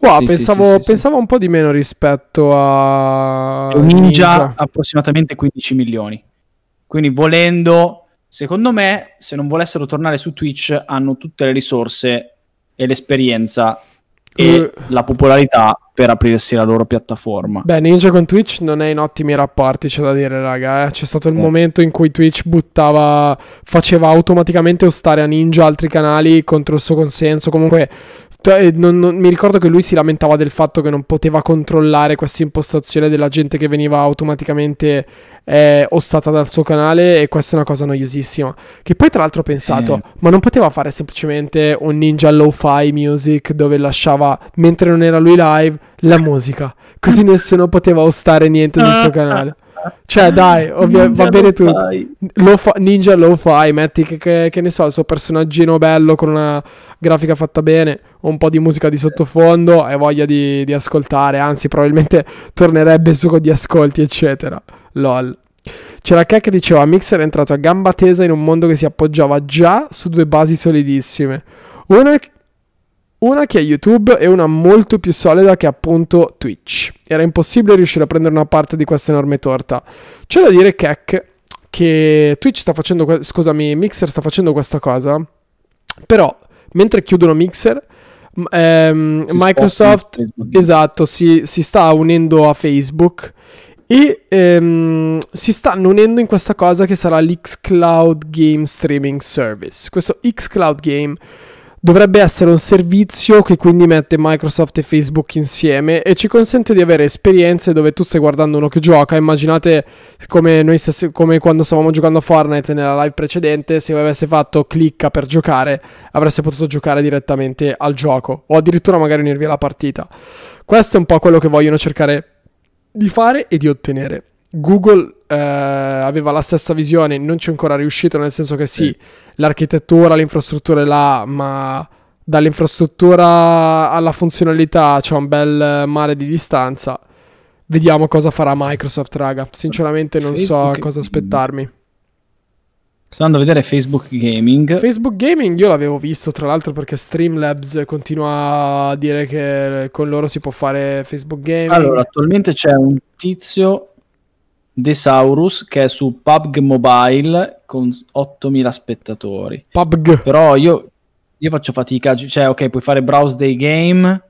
Wow, sì, pensavo, sì, sì, pensavo un po' di meno rispetto a Ninja, Ninja, approssimatamente 15 milioni. Quindi volendo, secondo me, se non volessero tornare su Twitch, hanno tutte le risorse e l'esperienza e uh. la popolarità per aprirsi la loro piattaforma. Beh, Ninja con Twitch non è in ottimi rapporti, c'è da dire, raga. Eh. C'è stato sì. il momento in cui Twitch buttava, faceva automaticamente ostare a Ninja altri canali contro il suo consenso. Comunque non, non, mi ricordo che lui si lamentava del fatto che non poteva controllare questa impostazione della gente che veniva automaticamente eh, ostata dal suo canale e questa è una cosa noiosissima. Che poi tra l'altro ho pensato, eh. ma non poteva fare semplicemente un ninja lo-fi music dove lasciava, mentre non era lui live, la musica. Così nessuno poteva ostare niente sul suo canale. Cioè, dai, ovvio, va bene tutto. Lo fa, ninja lo fai, metti che, che, che, ne so, il suo personaggino bello con una grafica fatta bene, un po' di musica di sottofondo, hai voglia di, di ascoltare, anzi, probabilmente tornerebbe su con gli ascolti, eccetera. LOL. C'era Keck che diceva: Mixer è entrato a gamba tesa in un mondo che si appoggiava già su due basi solidissime. Una una che è YouTube e una molto più solida che è appunto Twitch. Era impossibile riuscire a prendere una parte di questa enorme torta. C'è da dire Keck che Twitch sta facendo, scusami, Mixer sta facendo questa cosa, però mentre chiudono Mixer, ehm, Microsoft esatto, si, si, sta unendo a Facebook e ehm, si stanno unendo in questa cosa che sarà l'Xcloud Game Streaming Service. Questo Xcloud Game dovrebbe essere un servizio che quindi mette Microsoft e Facebook insieme e ci consente di avere esperienze dove tu stai guardando uno che gioca. Immaginate come, noi stessi, come quando stavamo giocando a Fortnite nella live precedente, se avesse fatto clicca per giocare, avreste potuto giocare direttamente al gioco o addirittura magari unirvi alla partita. Questo è un po' quello che vogliono cercare di fare e di ottenere. Google eh, aveva la stessa visione, non ci è ancora riuscito, nel senso che sì, sì. l'architettura, l'infrastruttura è là, ma dall'infrastruttura alla funzionalità c'è un bel mare di distanza. Vediamo cosa farà Microsoft, raga. Sinceramente non Facebook so cosa aspettarmi. Sto andando a vedere Facebook Gaming. Facebook Gaming io l'avevo visto, tra l'altro, perché Streamlabs continua a dire che con loro si può fare Facebook Gaming. Allora, attualmente c'è un tizio Desaurus che è su PUBG Mobile con 8000 spettatori. PUBG. Però io, io faccio fatica, cioè ok, puoi fare browse dei game,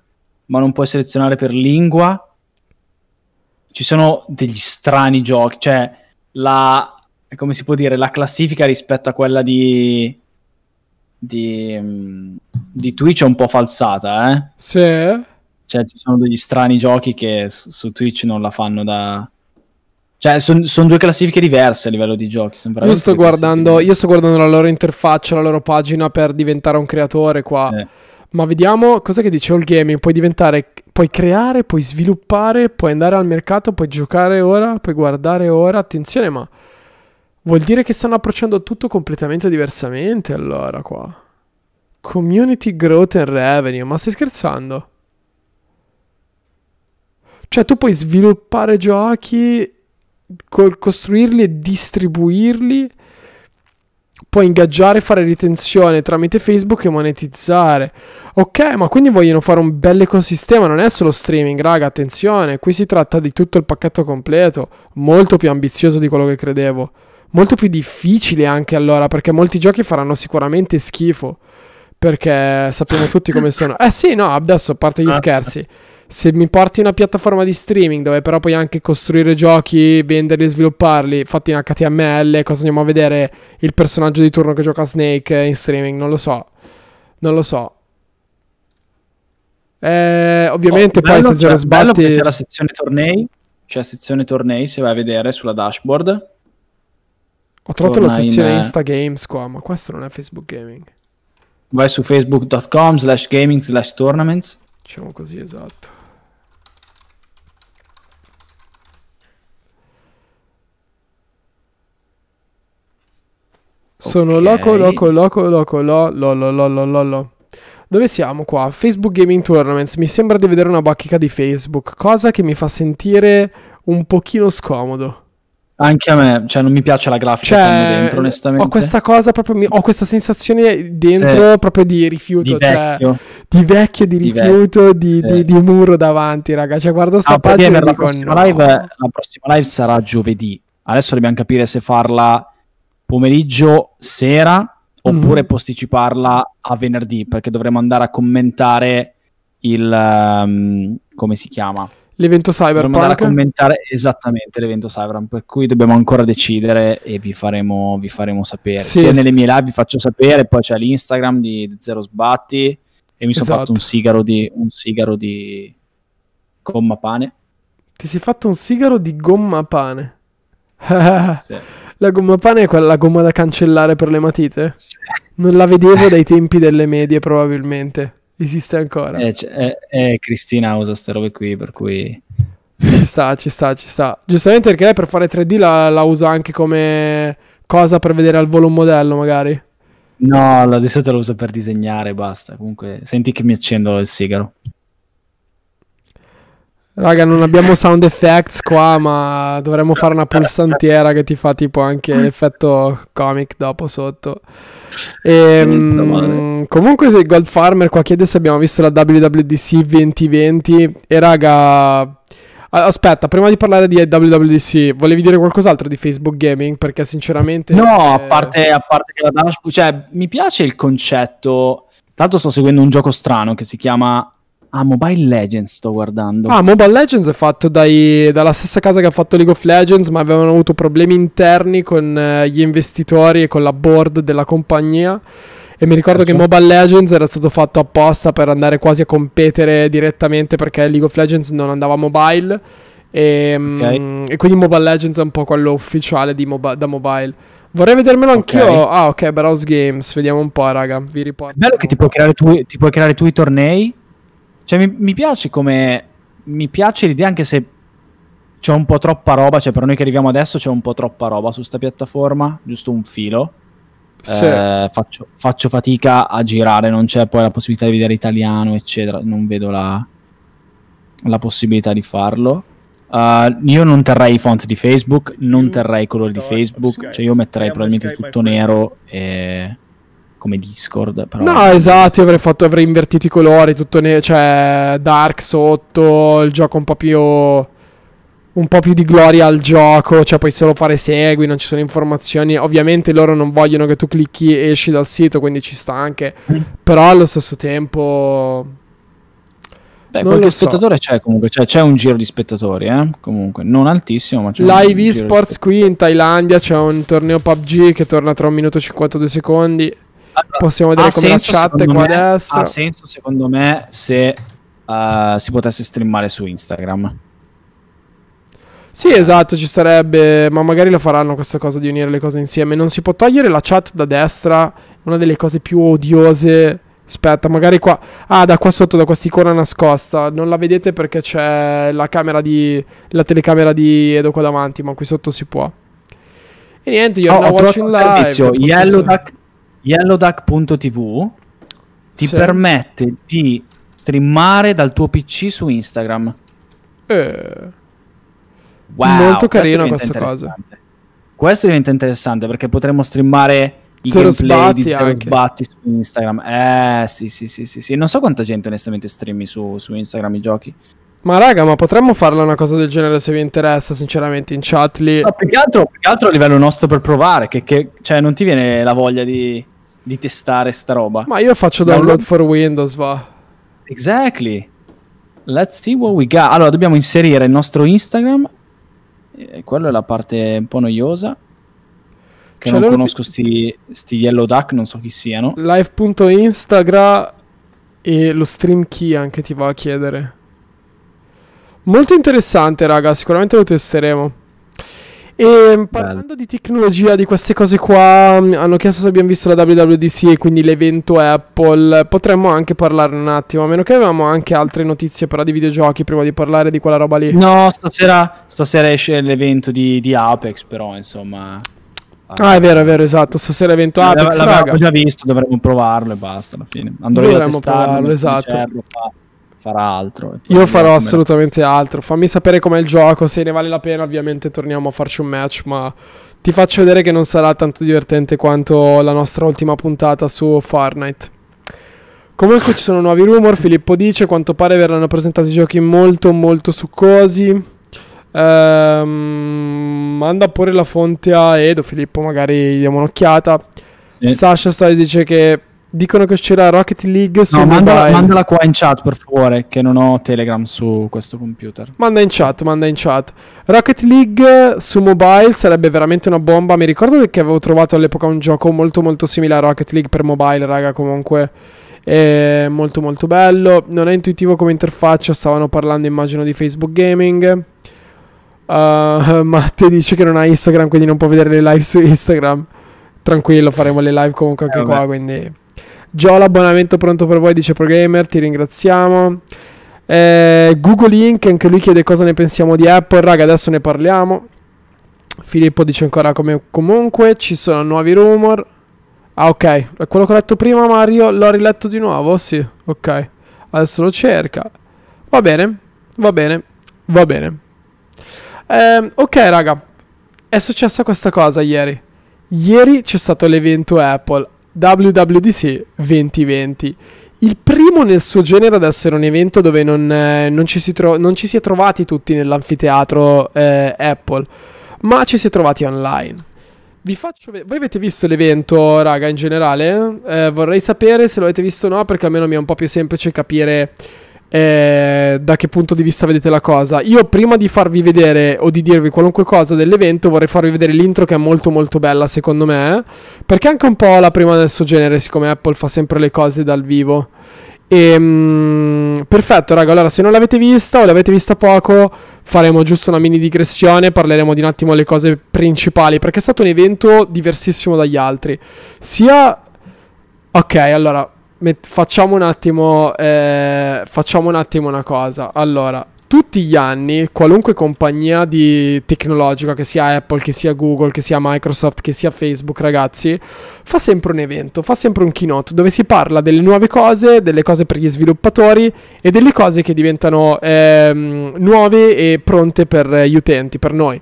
ma non puoi selezionare per lingua. Ci sono degli strani giochi, cioè la come si può dire, la classifica rispetto a quella di di, di Twitch è un po' falsata, eh? Sì. Cioè, ci sono degli strani giochi che su, su Twitch non la fanno da... Cioè, sono son due classifiche diverse a livello di giochi. Io sto, guardando, io sto guardando la loro interfaccia, la loro pagina per diventare un creatore qua. Sì. Ma vediamo cosa che dice All Gaming. Puoi diventare, puoi creare, puoi sviluppare, puoi andare al mercato, puoi giocare ora, puoi guardare ora. Attenzione, ma vuol dire che stanno approcciando tutto completamente diversamente allora qua. Community growth and revenue. Ma stai scherzando? Cioè, tu puoi sviluppare giochi, co- costruirli e distribuirli. Puoi ingaggiare, fare ritenzione tramite Facebook e monetizzare. Ok, ma quindi vogliono fare un bel ecosistema, non è solo streaming, raga, attenzione, qui si tratta di tutto il pacchetto completo, molto più ambizioso di quello che credevo. Molto più difficile anche allora, perché molti giochi faranno sicuramente schifo. Perché sappiamo tutti come sono. Eh sì, no, adesso a parte gli ah. scherzi se mi porti una piattaforma di streaming dove però puoi anche costruire giochi, venderli e svilupparli, fatti in HTML, cosa andiamo a vedere il personaggio di turno che gioca Snake in streaming? Non lo so. Non lo so. Eh, ovviamente oh, poi se zero sbatti... C'è la sezione tornei, c'è la sezione tornei, se vai a vedere sulla dashboard. Ho trovato la sezione in... Insta Games qua, ma questo non è Facebook Gaming. Vai su facebook.com slash gaming slash tournaments. Diciamo così, esatto. Sono loco, loco, loco, loco, lo, lo, lo, lo, lo, lo. Dove siamo qua? Facebook Gaming Tournaments. Mi sembra di vedere una bacheca di Facebook, cosa che mi fa sentire un pochino scomodo. Anche a me, cioè non mi piace la grafica cioè, dentro, onestamente. Ho questa cosa proprio, ho questa sensazione dentro sì. proprio di rifiuto, di cioè, vecchio, di, vecchio, di rifiuto, di, sì. di, di, muro davanti, raga. Cioè guardo sta ah, pagina la, prossima no. live, la prossima live sarà giovedì. Adesso dobbiamo capire se farla pomeriggio, sera, oppure mm. posticiparla a venerdì, perché dovremo andare a commentare il... Um, come si chiama? L'evento Cyberpunk. Dobbiamo andare a commentare esattamente l'evento Cyberpunk, per cui dobbiamo ancora decidere e vi faremo, vi faremo sapere. Sì, Sia sì. nelle mie live vi faccio sapere, poi c'è l'Instagram di Zero Sbatti e mi esatto. sono fatto un sigaro di, un sigaro di gomma pane. Ti sei fatto un sigaro di gomma pane? sì. La gomma pane è quella la gomma da cancellare per le matite? Non la vedevo dai tempi delle medie probabilmente. Esiste ancora. Eh, eh, eh, Cristina usa queste robe qui, per cui... Ci sta, ci sta, ci sta. Giustamente perché lei per fare 3D la, la usa anche come cosa per vedere al volo un modello, magari. No, la di solito la uso per disegnare basta. Comunque, senti che mi accendo il sigaro. Raga, non abbiamo sound effects qua, ma dovremmo fare una pulsantiera che ti fa tipo anche l'effetto comic dopo sotto. E, ehm, comunque Gold Farmer qua chiede se abbiamo visto la WWDC 2020 e raga aspetta prima di parlare di WWDC volevi dire qualcos'altro di Facebook Gaming perché sinceramente no eh... a, parte, a parte che la dashboard cioè mi piace il concetto tanto sto seguendo un gioco strano che si chiama Ah, Mobile Legends sto guardando. Ah, Mobile Legends è fatto dai, dalla stessa casa che ha fatto League of Legends, ma avevano avuto problemi interni con eh, gli investitori e con la board della compagnia. E mi ricordo certo. che Mobile Legends era stato fatto apposta per andare quasi a competere direttamente perché League of Legends non andava mobile. E, mm, okay. mh, e quindi Mobile Legends è un po' quello ufficiale mobi- da mobile. Vorrei vedermelo okay. anch'io. Ah, ok, Browse Games. Vediamo un po', raga. Vi riporto. È bello che ti puoi creare tu, ti puoi creare tu i tornei cioè, mi, mi piace come. Mi piace l'idea, anche se c'è un po' troppa roba. Cioè, per noi che arriviamo adesso c'è un po' troppa roba su sta piattaforma. Giusto un filo. Sì. Eh, faccio, faccio, fatica a girare. Non c'è poi la possibilità di vedere italiano, eccetera. Non vedo la, la possibilità di farlo. Uh, io non terrei i font di Facebook, non terrei i colori di Facebook. Cioè, io metterei probabilmente tutto nero e come Discord. Però... No, esatto, avrei, fatto, avrei invertito i colori, tutto ne- cioè dark sotto, il gioco un po' più un po' più di gloria al gioco, cioè puoi solo fare segui, non ci sono informazioni. Ovviamente loro non vogliono che tu clicchi e esci dal sito, quindi ci sta anche. Mm. Però allo stesso tempo Beh, non qualche spettatore so. c'è comunque, cioè, c'è un giro di spettatori, eh? comunque, non altissimo, ma c'è Live eSports qui in Thailandia, c'è un torneo PUBG che torna tra un minuto e 52 secondi. Possiamo vedere come la chat qua a destra. Ha senso secondo me se uh, si potesse streamare su Instagram. Sì, esatto, ci sarebbe, ma magari lo faranno questa cosa di unire le cose insieme. Non si può togliere la chat da destra, una delle cose più odiose. Aspetta, magari qua. Ah, da qua sotto, da questa icona nascosta. Non la vedete perché c'è la camera di. la telecamera di Edo qua davanti, ma qui sotto si può. E niente, io oh, ho watching live. Servizio Yellowduck, yellowduck.tv ti sì. permette di streamare dal tuo PC su Instagram. Eh. Wow, Molto carina questa cosa. Questo diventa interessante perché potremmo streamare i Zero gameplay di Zero anche. Sbatti su Instagram. Eh, sì, sì, sì, sì, sì. Non so quanta gente onestamente streami su, su Instagram i giochi. Ma raga, ma potremmo farla una cosa del genere se vi interessa, sinceramente, in chat lì. No, più che altro, più che altro a livello nostro per provare, che, che cioè non ti viene la voglia di, di testare sta roba. Ma io faccio download, for Windows, va. Exactly. Let's see what we got. Allora, dobbiamo inserire il nostro Instagram e quella è la parte un po' noiosa. Che cioè non conosco sti, sti Yellow Duck, non so chi siano. Live.instagram e lo stream key anche ti va a chiedere. Molto interessante, raga, sicuramente lo testeremo. E parlando Bello. di tecnologia, di queste cose qua, mm, hanno chiesto se abbiamo visto la WWDC e quindi l'evento Apple. Potremmo anche parlarne un attimo, a meno che avevamo anche altre notizie però di videogiochi prima di parlare di quella roba lì. No, stasera, stasera esce l'evento di, di Apex, però insomma... Ah, è vero, è vero, esatto. Stasera evento Apex. L'abbiamo già visto, dovremmo provarlo e basta alla fine. Andrò dovremmo a testarlo, provarlo, esatto. Fa farà altro. Io farò assolutamente altro. Fammi sapere com'è il gioco. Se ne vale la pena, ovviamente torniamo a farci un match. Ma ti faccio vedere che non sarà tanto divertente quanto la nostra ultima puntata su Fortnite. Comunque ci sono nuovi rumor. Filippo dice: Quanto pare verranno presentati giochi molto, molto succosi. Ehm, manda pure la fonte a Edo. Filippo, magari diamo un'occhiata. Sì. Sasha Style dice che Dicono che uscirà Rocket League su no, mandala, mandala, qua in chat per favore, che non ho Telegram su questo computer. Manda in chat, manda in chat. Rocket League su mobile sarebbe veramente una bomba. Mi ricordo che avevo trovato all'epoca un gioco molto molto simile a Rocket League per mobile, raga, comunque è molto molto bello. Non è intuitivo come interfaccia, stavano parlando immagino di Facebook Gaming. Uh, Matte dice che non ha Instagram, quindi non può vedere le live su Instagram. Tranquillo, faremo le live comunque anche eh, qua, quindi Gio l'abbonamento pronto per voi, dice ProGamer, ti ringraziamo. Eh, Google Inc. anche lui chiede cosa ne pensiamo di Apple. Raga, adesso ne parliamo. Filippo dice ancora come comunque ci sono nuovi rumor. Ah, ok. Quello che ho letto prima, Mario, l'ho riletto di nuovo. Sì, ok. Adesso lo cerca. Va bene, va bene, va bene. Eh, ok, raga. È successa questa cosa ieri. Ieri c'è stato l'evento Apple. WWDC 2020. Il primo nel suo genere ad essere un evento dove non, eh, non, ci, si tro- non ci, si è trovati tutti nell'anfiteatro eh, Apple, ma ci si è trovati online. Vi faccio vedere. Voi avete visto l'evento, raga, in generale? Eh, vorrei sapere se lo avete visto o no, perché almeno mi è un po' più semplice capire eh, da che punto di vista vedete la cosa. Io prima di farvi vedere o di dirvi qualunque cosa dell'evento vorrei farvi vedere l'intro che è molto molto bella secondo me, perché è anche un po' la prima del suo genere, siccome Apple fa sempre le cose dal vivo. E, um, perfetto, raga. Allora, se non l'avete vista o l'avete vista poco, faremo giusto una mini digressione. Parleremo di un attimo le cose principali. Perché è stato un evento diversissimo dagli altri. Sia. Ok, allora met- facciamo un attimo eh, facciamo un attimo una cosa. Allora, tutti gli anni, qualunque compagnia tecnologica, che sia Apple, che sia Google, che sia Microsoft, che sia Facebook, ragazzi, fa sempre un evento, fa sempre un keynote dove si parla delle nuove cose, delle cose per gli sviluppatori e delle cose che diventano ehm, nuove e pronte per gli utenti, per noi.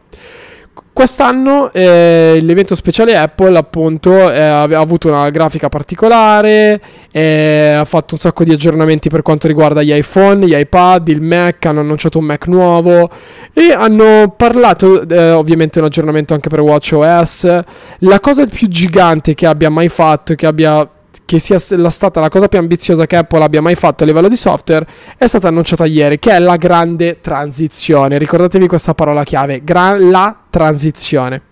Quest'anno eh, l'evento speciale Apple appunto eh, ha avuto una grafica particolare, eh, ha fatto un sacco di aggiornamenti per quanto riguarda gli iPhone, gli iPad, il Mac, hanno annunciato un Mac nuovo e hanno parlato eh, ovviamente un aggiornamento anche per WatchOS. La cosa più gigante che abbia mai fatto, che abbia che sia stata la cosa più ambiziosa che Apple abbia mai fatto a livello di software è stata annunciata ieri, che è la grande transizione. Ricordatevi questa parola chiave, gra- la transizione.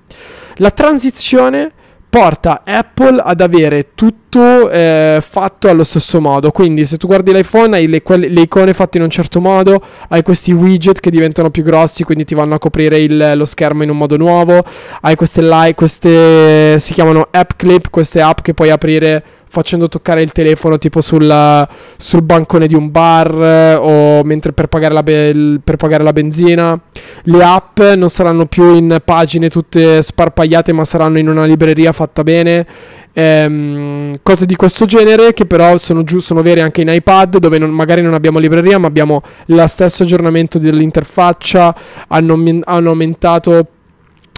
La transizione porta Apple ad avere tutto eh, fatto allo stesso modo. Quindi, se tu guardi l'iPhone, hai le, quelle, le, icone fatte in un certo modo, hai questi widget che diventano più grossi, quindi ti vanno a coprire il, lo schermo in un modo nuovo. Hai queste, li- queste si chiamano app clip, queste app che puoi aprire facendo toccare il telefono tipo sul, sul bancone di un bar eh, o mentre per pagare, la be- per pagare la benzina. Le app non saranno più in pagine tutte sparpagliate ma saranno in una libreria fatta bene. Ehm, cose di questo genere che però sono, giu- sono vere anche in iPad dove non, magari non abbiamo libreria ma abbiamo lo stesso aggiornamento dell'interfaccia hanno, hanno aumentato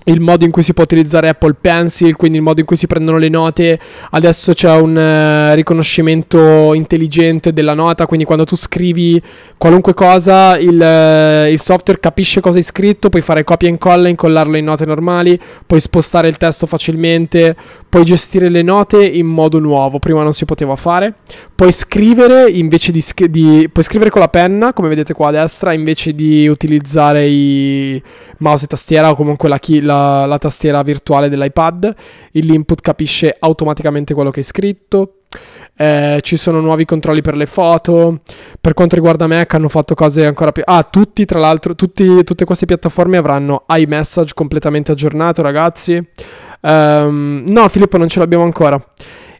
il modo in cui si può utilizzare Apple Pencil, quindi il modo in cui si prendono le note. Adesso c'è un uh, riconoscimento intelligente della nota, quindi quando tu scrivi qualunque cosa, il, uh, il, software capisce cosa hai scritto, puoi fare copia e incolla, incollarlo in note normali, puoi spostare il testo facilmente, puoi gestire le note in modo nuovo, prima non si poteva fare. Puoi scrivere invece di, di puoi scrivere con la penna, come vedete qua a destra, invece di utilizzare i mouse e tastiera o comunque la, key, la, la tastiera virtuale dell'iPad. L'input capisce automaticamente quello che hai scritto. Eh, ci sono nuovi controlli per le foto. Per quanto riguarda Mac, hanno fatto cose ancora più. Ah, tutti, tra l'altro, tutti, tutte queste piattaforme avranno iMessage completamente aggiornato, ragazzi. Um, no, Filippo, non ce l'abbiamo ancora.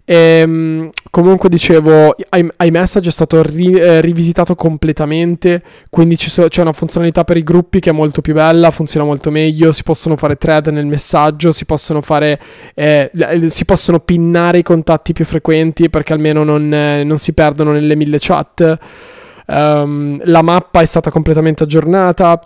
E, ehm, comunque dicevo, iMessage è stato ri- eh, rivisitato completamente, quindi so- c'è una funzionalità per i gruppi che è molto più bella, funziona molto meglio, si possono fare thread nel messaggio, si possono fare, eh, si possono pinnare i contatti più frequenti perché almeno non, eh, non si perdono nelle mille chat. Um, la mappa è stata completamente aggiornata.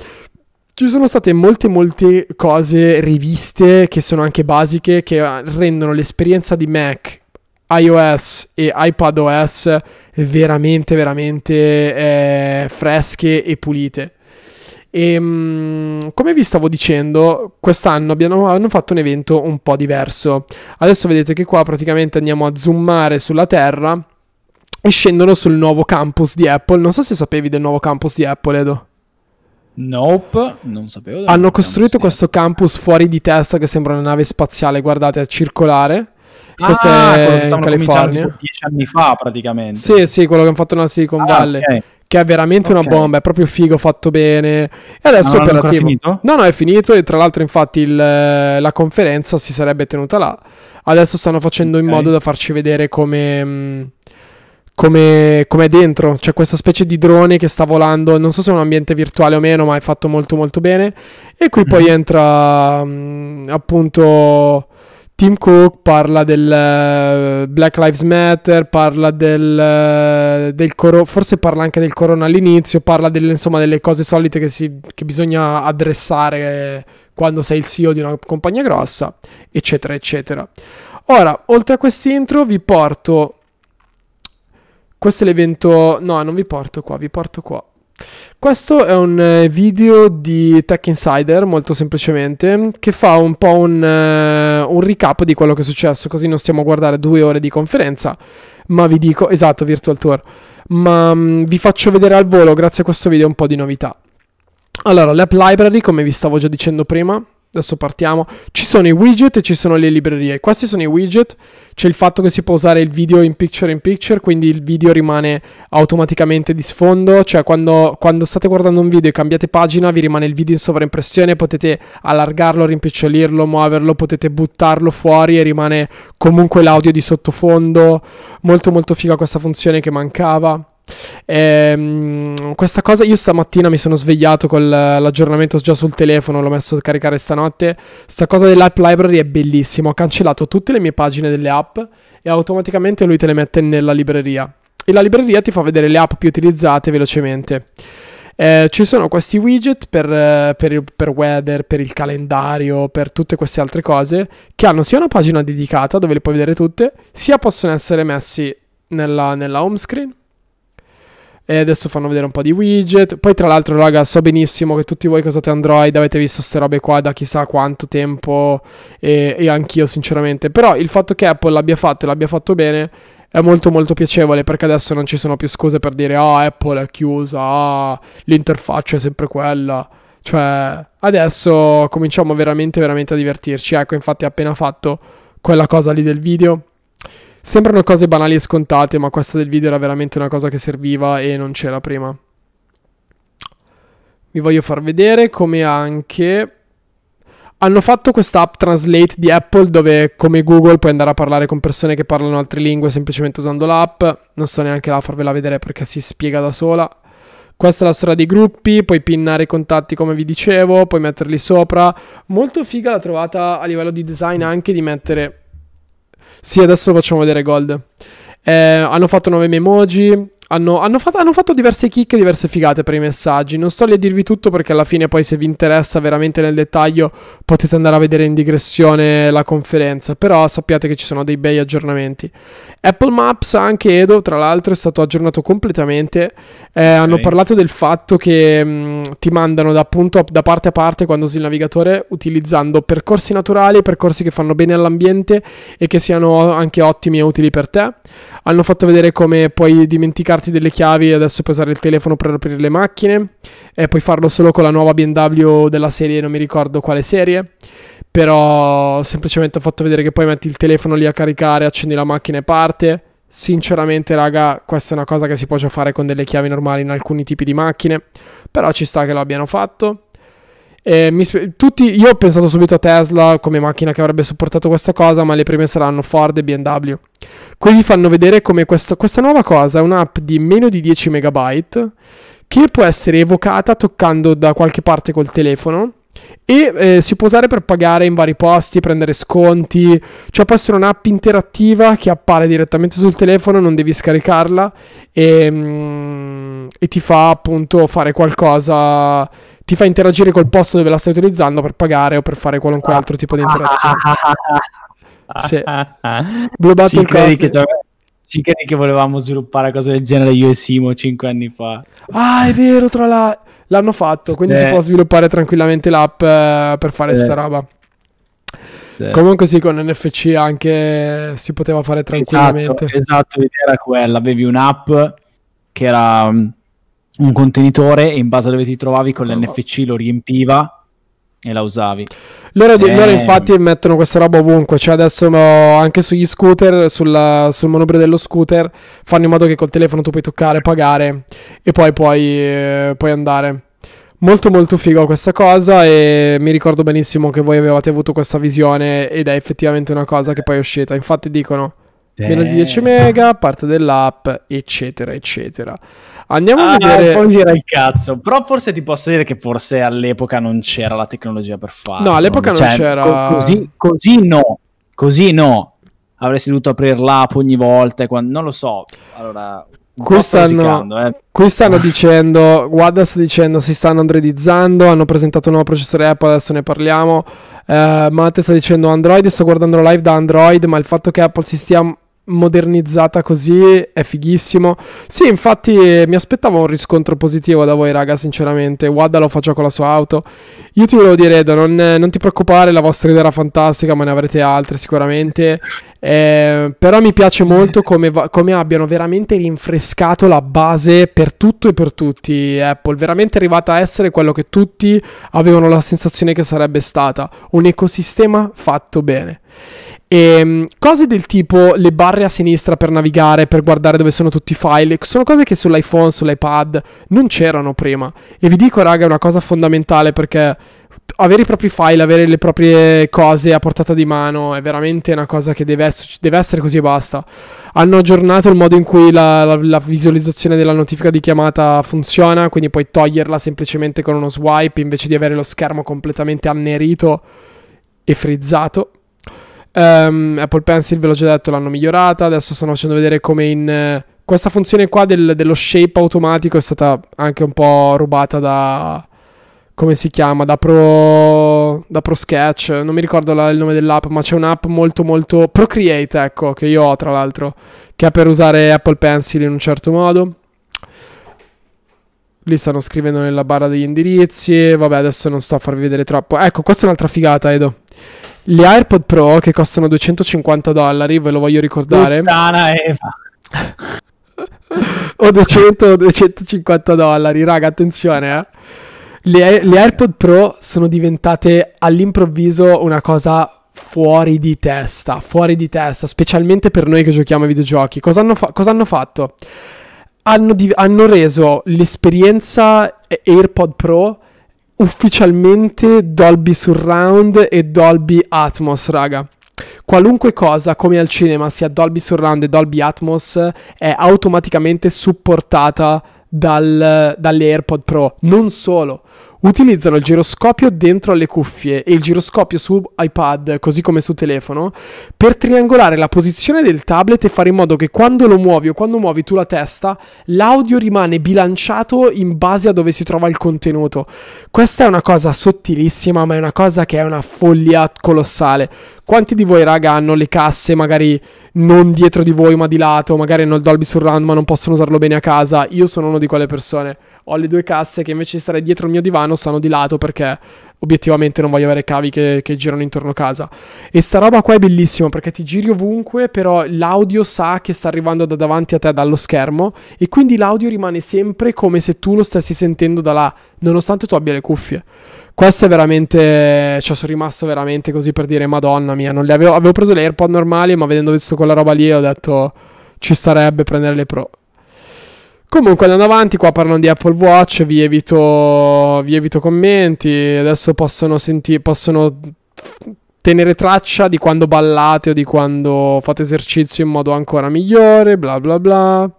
Ci sono state molte molte cose riviste che sono anche basiche che rendono l'esperienza di Mac iOS e iPadOS veramente, veramente eh, fresche e pulite. E ehm, come vi stavo dicendo, quest'anno abbiamo, hanno fatto un evento un po' diverso. Adesso vedete che qua praticamente andiamo a zoomare sulla Terra e scendono sul nuovo campus di Apple. Non so se sapevi del nuovo campus di Apple, Edo. Nope, non sapevo. Hanno costruito questo campus fuori di testa che sembra una nave spaziale, guardate, è circolare questo ah, è in California. Tipo dieci anni fa praticamente. Sì, sì, quello che hanno fatto nella Silicon ah, Valley. Okay. Che è veramente okay. una bomba, è proprio figo, fatto bene. E adesso è operativo. No, no, è finito. E tra l'altro, infatti, il, la conferenza si sarebbe tenuta là. Adesso stanno facendo okay. in modo da farci vedere come. Mm, come, come è dentro. C'è questa specie di drone che sta volando. Non so se è un ambiente virtuale o meno, ma è fatto molto molto bene. E qui poi entra um, appunto Tim Cook parla del uh, Black Lives Matter, parla del, uh, del coro- forse parla anche del corona all'inizio, parla delle, insomma, delle cose solite che, si, che bisogna addressare quando sei il CEO di una compagnia grossa, eccetera, eccetera. Ora, oltre a quest'intro, vi porto. Questo è l'evento. No, non vi porto qua, vi porto qua. Questo è un eh, video di Tech Insider, molto semplicemente, che fa un po' un, uh, un, recap di quello che è successo, così non stiamo a guardare due ore di conferenza, ma vi dico, esatto, Virtual Tour, ma um, vi faccio vedere al volo, grazie a questo video, un po' di novità. Allora, l'App Library, come vi stavo già dicendo prima, Adesso partiamo. Ci sono i widget e ci sono le librerie. Questi sono i widget. C'è il fatto che si può usare il video in picture in picture, quindi il video rimane automaticamente di sfondo. Cioè, quando, quando state guardando un video e cambiate pagina, vi rimane il video in sovraimpressione. Potete allargarlo, rimpicciolirlo, muoverlo, potete buttarlo fuori e rimane comunque l'audio di sottofondo. Molto, molto figa questa funzione che mancava. Ehm, questa cosa io stamattina mi sono svegliato con l'aggiornamento già sul telefono, l'ho messo a caricare stanotte. Sta cosa dell'app library è bellissimo. Ho cancellato tutte le mie pagine delle app e automaticamente lui te le mette nella libreria. E la libreria ti fa vedere le app più utilizzate velocemente. Eh, ci sono questi widget per, per, per, weather, per il calendario, per tutte queste altre cose che hanno sia una pagina dedicata dove le puoi vedere tutte, sia possono essere messi nella, nella home screen e adesso fanno vedere un po' di widget. Poi, tra l'altro, raga, so benissimo che tutti voi che usate Android avete visto queste robe qua da chissà quanto tempo. E, e anch'io, sinceramente. Però il fatto che Apple l'abbia fatto e l'abbia fatto bene è molto molto piacevole perché adesso non ci sono più scuse per dire ah Apple è chiusa, ah l'interfaccia è sempre quella. Cioè, adesso cominciamo veramente veramente a divertirci. Ecco, infatti, ha appena fatto quella cosa lì del video. Sembrano cose banali e scontate, ma questa del video era veramente una cosa che serviva e non c'era prima. Vi voglio far vedere come anche hanno fatto questa app Translate di Apple dove come Google puoi andare a parlare con persone che parlano altre lingue semplicemente usando l'app. Non sto neanche là a farvela vedere perché si spiega da sola. Questa è la storia dei gruppi, puoi pinnare i contatti come vi dicevo, puoi metterli sopra. Molto figa l'ho trovata a livello di design anche di mettere... Sì, adesso lo facciamo vedere Gold. Eh, hanno fatto nuove emoji, hanno, hanno, fatto, hanno, fatto, diverse chicche, diverse figate per i messaggi. Non sto lì a dirvi tutto perché alla fine poi se vi interessa veramente nel dettaglio potete andare a vedere in digressione la conferenza. Però sappiate che ci sono dei bei aggiornamenti. Apple Maps, anche Edo, tra l'altro, è stato aggiornato completamente. Eh, okay. Hanno parlato del fatto che mh, mm, ti mandano da, punto, da parte a parte quando usi il navigatore utilizzando percorsi naturali, percorsi che fanno bene all'ambiente e che siano anche ottimi e utili per te. Hanno fatto vedere come puoi dimenticarti delle chiavi adesso puoi usare il telefono per aprire le macchine. E puoi farlo solo con la nuova BMW della serie, non mi ricordo quale serie. Però semplicemente ho fatto vedere che poi metti il telefono lì a caricare, accendi la macchina e parte. Sinceramente, raga, questa è una cosa che si può già fare con delle chiavi normali in alcuni tipi di macchine. Però ci sta che lo abbiano fatto. Eh, sp- tutti, io ho pensato subito a Tesla come macchina che avrebbe supportato questa cosa, ma le prime saranno Ford e BMW. Qui vi fanno vedere come questo, questa nuova cosa è un'app di meno di 10 MB che può essere evocata toccando da qualche parte col telefono e eh, si può usare per pagare in vari posti, prendere sconti, cioè può essere un'app interattiva che appare direttamente sul telefono, non devi scaricarla e, mm, e ti fa appunto fare qualcosa ti fa interagire col posto dove la stai utilizzando per pagare o per fare qualunque altro tipo di interazione. sì. Blue Battle ci credi, che ci credi che volevamo sviluppare cose del genere io e Simo 5 anni fa? Ah, è vero, tra l'altro. L'hanno fatto, sì. quindi si può sviluppare tranquillamente l'app eh, per fare sì. sta roba. Sì. Comunque sì, con NFC anche si poteva fare tranquillamente. Esatto, esatto l'idea era quella, avevi un'app che era mm, un contenitore e in base a dove ti trovavi con l'NFC lo riempiva e la usavi. Loro, e... loro, infatti mettono questa roba ovunque, cioè adesso anche sugli scooter, sulla, sul manubrio dello scooter, fanno in modo che col telefono tu puoi toccare, pagare e poi puoi, eh, puoi andare. Molto molto figo questa cosa e mi ricordo benissimo che voi avevate avuto questa visione ed è effettivamente una cosa che poi è uscita. Infatti dicono meno di 10 mega, parte dell'app, eccetera, eccetera. Andiamo ah, a vedere. Poi gira il cazzo. Però forse ti posso dire che forse all'epoca non c'era la tecnologia per farlo. No, all'epoca non cioè, c'era. Co- così, così no. Così no. Avresti dovuto aprire l'app ogni volta. Quando... Non lo so. Allora. Qui stanno, eh. qui stanno dicendo, guarda sta dicendo, si stanno androidizzando, hanno presentato un nuovo processore Apple, adesso ne parliamo. Uh, Matte sta dicendo Android, sto guardando la live da Android, ma il fatto che Apple si stia modernizzata così è fighissimo. Sì, infatti mi aspettavo un riscontro positivo da voi, raga, sinceramente. Wada lo faccio con la sua auto. Io ti volevo dire, Edo, non, non ti preoccupare, la vostra idea era fantastica, ma ne avrete altre sicuramente. Eh, però mi piace molto come, va- come, abbiano veramente rinfrescato la base per tutto e per tutti. Apple, veramente arrivata a essere quello che tutti avevano la sensazione che sarebbe stata. Un ecosistema fatto bene. E, ehm, cose del tipo le barre a sinistra per navigare, per guardare dove sono tutti i file, sono cose che sull'iPhone, sull'iPad non c'erano prima. E vi dico, raga, è una cosa fondamentale perché avere i propri file, avere le proprie cose a portata di mano è veramente una cosa che deve, deve essere così e basta. Hanno aggiornato il modo in cui la, la, la, visualizzazione della notifica di chiamata funziona, quindi puoi toglierla semplicemente con uno swipe invece di avere lo schermo completamente annerito e frizzato. Um, Apple Pencil, ve l'ho già detto, l'hanno migliorata. Adesso stanno facendo vedere come in... Uh, questa funzione qua del, dello shape automatico è stata anche un po' rubata da... Come si chiama? Da Pro, da Pro Sketch. Non mi ricordo la, il nome dell'app, ma c'è un'app molto molto... Procreate, ecco, che io ho tra l'altro. Che è per usare Apple Pencil in un certo modo. Lì stanno scrivendo nella barra degli indirizzi. Vabbè, adesso non sto a farvi vedere troppo. Ecco, questa è un'altra figata, Edo. Gli AirPod Pro che costano 250 dollari, ve lo voglio ricordare. Puttana Eva. o 200 o 250 dollari, raga, attenzione, eh. Le, le AirPod Pro sono diventate all'improvviso una cosa fuori di testa, fuori di testa, specialmente per noi che giochiamo ai videogiochi. Cosa hanno, fa- cosa hanno fatto? Hanno, di- hanno reso l'esperienza AirPod Pro ufficialmente Dolby Surround e Dolby Atmos, raga. Qualunque cosa, come al cinema, sia Dolby Surround e Dolby Atmos, è automaticamente supportata dal, dalle AirPod Pro. Non solo, utilizzano il giroscopio dentro alle cuffie e il giroscopio su iPad, così come su telefono, per triangolare la posizione del tablet e fare in modo che quando lo muovi o quando muovi tu la testa, l'audio rimane bilanciato in base a dove si trova il contenuto. Questa è una cosa sottilissima, ma è una cosa che è una follia colossale. Quanti di voi, raga, hanno le casse magari non dietro di voi ma di lato, magari hanno il Dolby Surround ma non possono usarlo bene a casa? Io sono uno di quelle persone ho le due casse che invece di stare dietro il mio divano stanno di lato perché obiettivamente non voglio avere cavi che, che, girano intorno a casa. E sta roba qua è bellissima perché ti giri ovunque, però l'audio sa che sta arrivando da davanti a te dallo schermo e quindi l'audio rimane sempre come se tu lo stessi sentendo da là, nonostante tu abbia le cuffie. Questo è veramente. Cioè, sono rimasto veramente così per dire, Madonna mia. Non le avevo, avevo preso le AirPod normali, ma vedendo visto quella roba lì, ho detto ci starebbe prendere le Pro. Comunque andando avanti, qua parlano di Apple Watch, vi evito, vi evito commenti, adesso possono, senti- possono tenere traccia di quando ballate o di quando fate esercizio in modo ancora migliore, bla bla bla.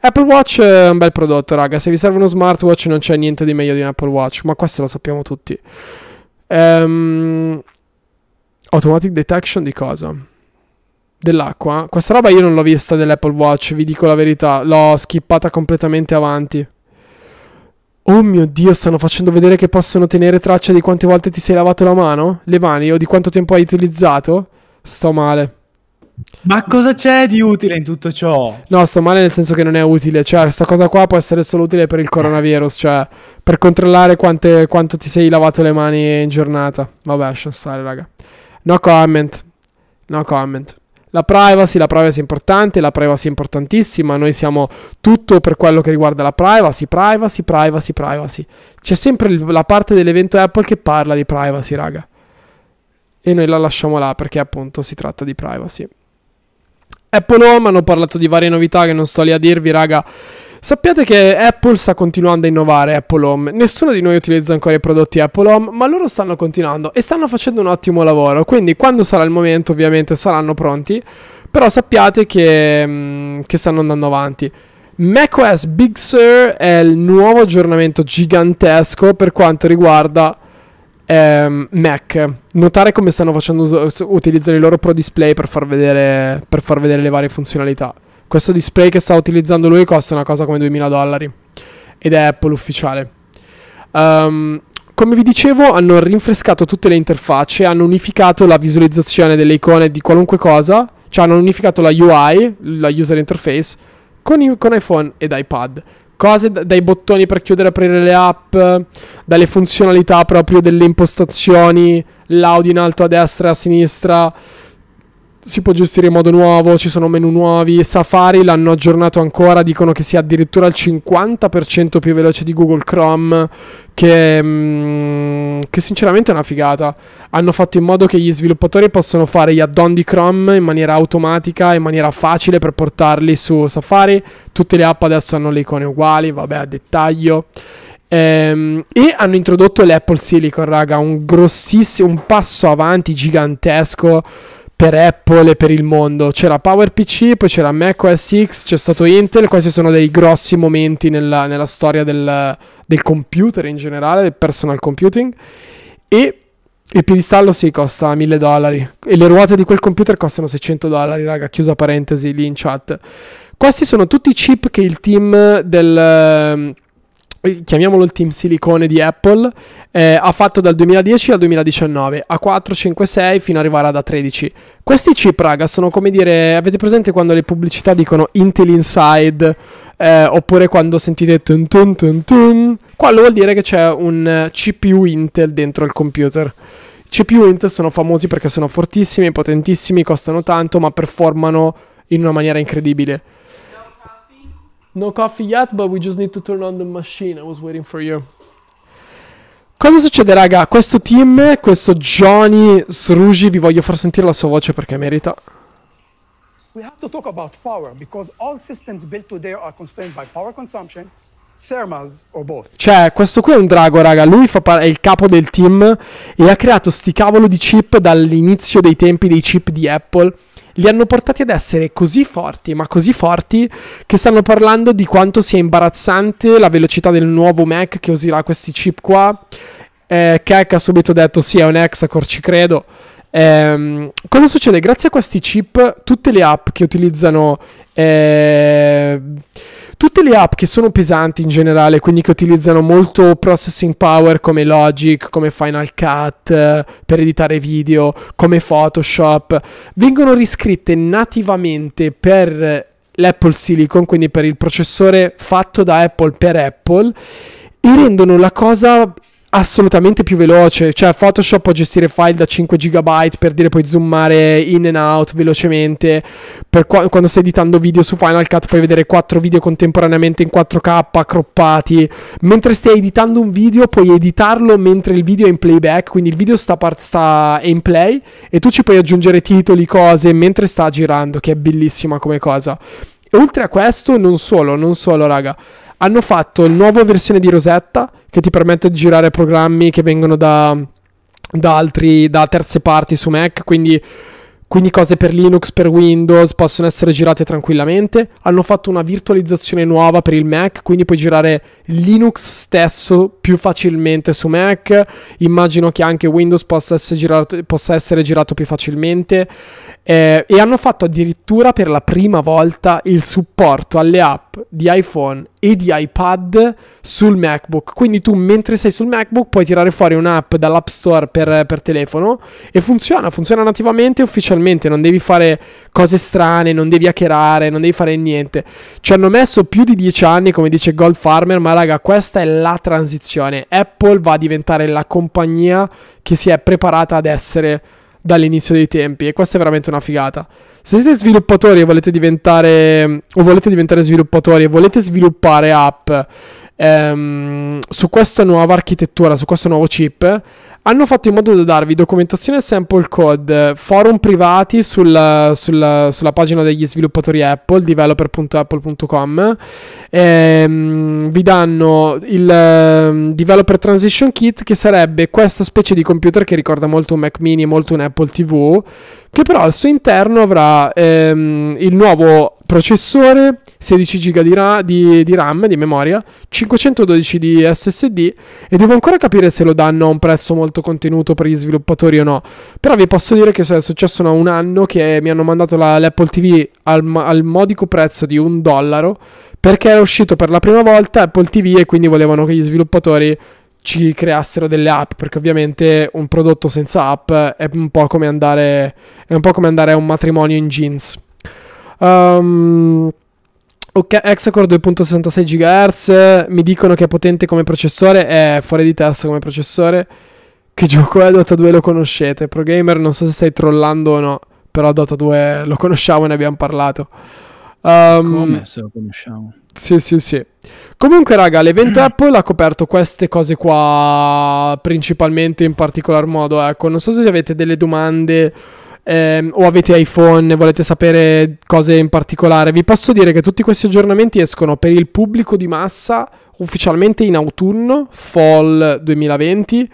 Apple Watch è un bel prodotto, raga, se vi serve uno smartwatch non c'è niente di meglio di un Apple Watch, ma questo lo sappiamo tutti. Um, automatic detection di cosa? Dell'acqua. Questa roba io non l'ho vista dell'Apple Watch, vi dico la verità, l'ho skippata completamente avanti. Oh mio Dio, stanno facendo vedere che possono tenere traccia di quante volte ti sei lavato la mano, le mani o di quanto tempo hai utilizzato. Sto male. Ma cosa c'è di utile in tutto ciò? No, sto male nel senso che non è utile. Cioè, questa cosa qua può essere solo utile per il coronavirus. Cioè, per controllare quante, quanto ti sei lavato le mani in giornata. Vabbè, lascia stare, raga. No comment. No comment. La privacy, la privacy è importante, la privacy è importantissima, noi siamo tutto per quello che riguarda la privacy, privacy, privacy, privacy. C'è sempre la parte dell'evento Apple che parla di privacy, raga. E noi la lasciamo là perché appunto si tratta di privacy. Apple Home hanno parlato di varie novità che non sto lì a dirvi, raga. Sappiate che Apple sta continuando a innovare Apple Home. Nessuno di noi utilizza ancora i prodotti Apple Home, ma loro stanno continuando e stanno facendo un ottimo lavoro. Quindi quando sarà il momento ovviamente saranno pronti, però sappiate che, mm, che stanno andando avanti. macOS Big Sur è il nuovo aggiornamento gigantesco per quanto riguarda ehm, Mac. Notare come stanno facendo us- utilizzare i loro Pro Display per far vedere, per far vedere le varie funzionalità. Questo display che sta utilizzando lui costa una cosa come 2000 dollari ed è Apple ufficiale. Um, come vi dicevo, hanno rinfrescato tutte le interfacce, hanno unificato la visualizzazione delle icone di qualunque cosa, cioè hanno unificato la UI, la user interface, con, i- con iPhone ed iPad. Cose d- dai bottoni per chiudere e aprire le app, dalle funzionalità proprio delle impostazioni, l'audio in alto a destra e a sinistra si può gestire in modo nuovo, ci sono menu nuovi. Safari l'hanno aggiornato ancora, dicono che sia addirittura il 50% più veloce di Google Chrome, che, mm, che, sinceramente è una figata. Hanno fatto in modo che gli sviluppatori possano fare gli add-on di Chrome in maniera automatica, in maniera facile per portarli su Safari. Tutte le app adesso hanno le icone uguali, vabbè, a dettaglio. Ehm, e hanno introdotto l'Apple Silicon, raga, un grossissimo, un passo avanti gigantesco per Apple e per il mondo. C'era PowerPC, poi c'era macOS X, c'è stato Intel. Questi sono dei grossi momenti nella, nella storia del, del, computer in generale, del personal computing. E il piedistallo sì, costa 1000 dollari. E le ruote di quel computer costano 600 dollari, raga. Chiusa parentesi lì in chat. Questi sono tutti i chip che il team del chiamiamolo il team silicone di Apple, eh, ha fatto dal 2010 al 2019, a 4, 5, 6 fino ad arrivare ad A13. Questi chip, raga, sono come dire, avete presente quando le pubblicità dicono Intel Inside, eh, oppure quando sentite tun tun tun tun, quello vuol dire che c'è un CPU Intel dentro il computer. CPU Intel sono famosi perché sono fortissimi, potentissimi, costano tanto, ma performano in una maniera incredibile. No coffee yet, but we just need to turn on the machine. I was waiting for you. Cosa succede, raga? Questo team, questo Johnny Sruji, vi voglio far sentire la sua voce perché merita. We have to talk about power because all systems built today are constrained by power consumption, thermals or both. Cioè, questo qui è un drago, raga. Lui par- è il capo del team e ha creato sti cavolo di chip dall'inizio dei tempi dei chip di Apple li hanno portati ad essere così forti, ma così forti, che stanno parlando di quanto sia imbarazzante la velocità del nuovo Mac che userà questi chip qua. Eh, Keck ha subito detto sì, è un Hexacore, ci credo. Eh, cosa succede? Grazie a questi chip, tutte le app che utilizzano... Eh, Tutte le app che sono pesanti in generale, quindi che utilizzano molto processing power come Logic, come Final Cut per editare video, come Photoshop, vengono riscritte nativamente per l'Apple Silicon, quindi per il processore fatto da Apple per Apple e rendono la cosa assolutamente più veloce. Cioè, Photoshop può gestire file da 5 GB per dire puoi zoomare in and out velocemente. Per qua- quando stai editando video su Final Cut puoi vedere 4 video contemporaneamente in 4K croppati. Mentre stai editando un video, puoi editarlo mentre il video è in playback. Quindi il video sta, part- sta in play e tu ci puoi aggiungere titoli, cose mentre sta girando, che è bellissima come cosa. E oltre a questo, non solo, non solo, raga hanno fatto la nuova versione di Rosetta che ti permette di girare programmi che vengono da, da, altri, da terze parti su Mac, quindi quindi cose per Linux, per Windows possono essere girate tranquillamente. Hanno fatto una virtualizzazione nuova per il Mac, quindi puoi girare Linux stesso più facilmente su Mac. Immagino che anche Windows possa essere girato, possa essere girato più facilmente. Eh, e hanno fatto addirittura per la prima volta il supporto alle app di iPhone e di iPad sul MacBook. Quindi tu mentre sei sul MacBook puoi tirare fuori un'app dall'App Store per, per telefono e funziona, funziona nativamente ufficialmente, non devi fare cose strane, non devi hackerare, non devi fare niente. Ci hanno messo più di 10 anni, come dice Gold Farmer, ma raga, questa è la transizione. Apple va a diventare la compagnia che si è preparata ad essere dall'inizio dei tempi e questa è veramente una figata. Se siete sviluppatori e volete diventare o volete diventare sviluppatori e volete sviluppare app ehm, su questa nuova architettura, su questo nuovo chip, hanno fatto in modo da darvi documentazione sample code, forum privati sulla, sulla, sulla pagina degli sviluppatori Apple, developer.apple.com. Ehm, vi danno il um, Developer Transition Kit, che sarebbe questa specie di computer che ricorda molto un Mac mini, molto un Apple TV, che però al suo interno avrà ehm, il nuovo processore 16 GB di, ra- di, di, RAM, di memoria, 512 di SSD e devo ancora capire se lo danno a un prezzo molto contenuto per gli sviluppatori o no. Però vi posso dire che è successo da un anno che mi hanno mandato la, l'Apple TV al, al modico prezzo di un dollaro perché era uscito per la prima volta Apple TV e quindi volevano che gli sviluppatori ci creassero delle app perché ovviamente un prodotto senza app è un po' come andare, po' come andare a un matrimonio in jeans. Um, Ok, Hexacore 2.66 GHz, mi dicono che è potente come processore, è fuori di testa come processore. Che gioco è Dota 2 lo conoscete? Pro Gamer non so se stai trollando o no, però Dota 2 lo conosciamo e ne abbiamo parlato. Um, come se lo conosciamo? Sì, sì, sì. Comunque, raga, l'evento Apple ha coperto queste cose qua principalmente in particolar modo. Ecco, non so se avete delle domande ehm, o avete iPhone e volete sapere cose in particolare, vi posso dire che tutti questi aggiornamenti escono per il pubblico di massa ufficialmente in autunno, fall 2020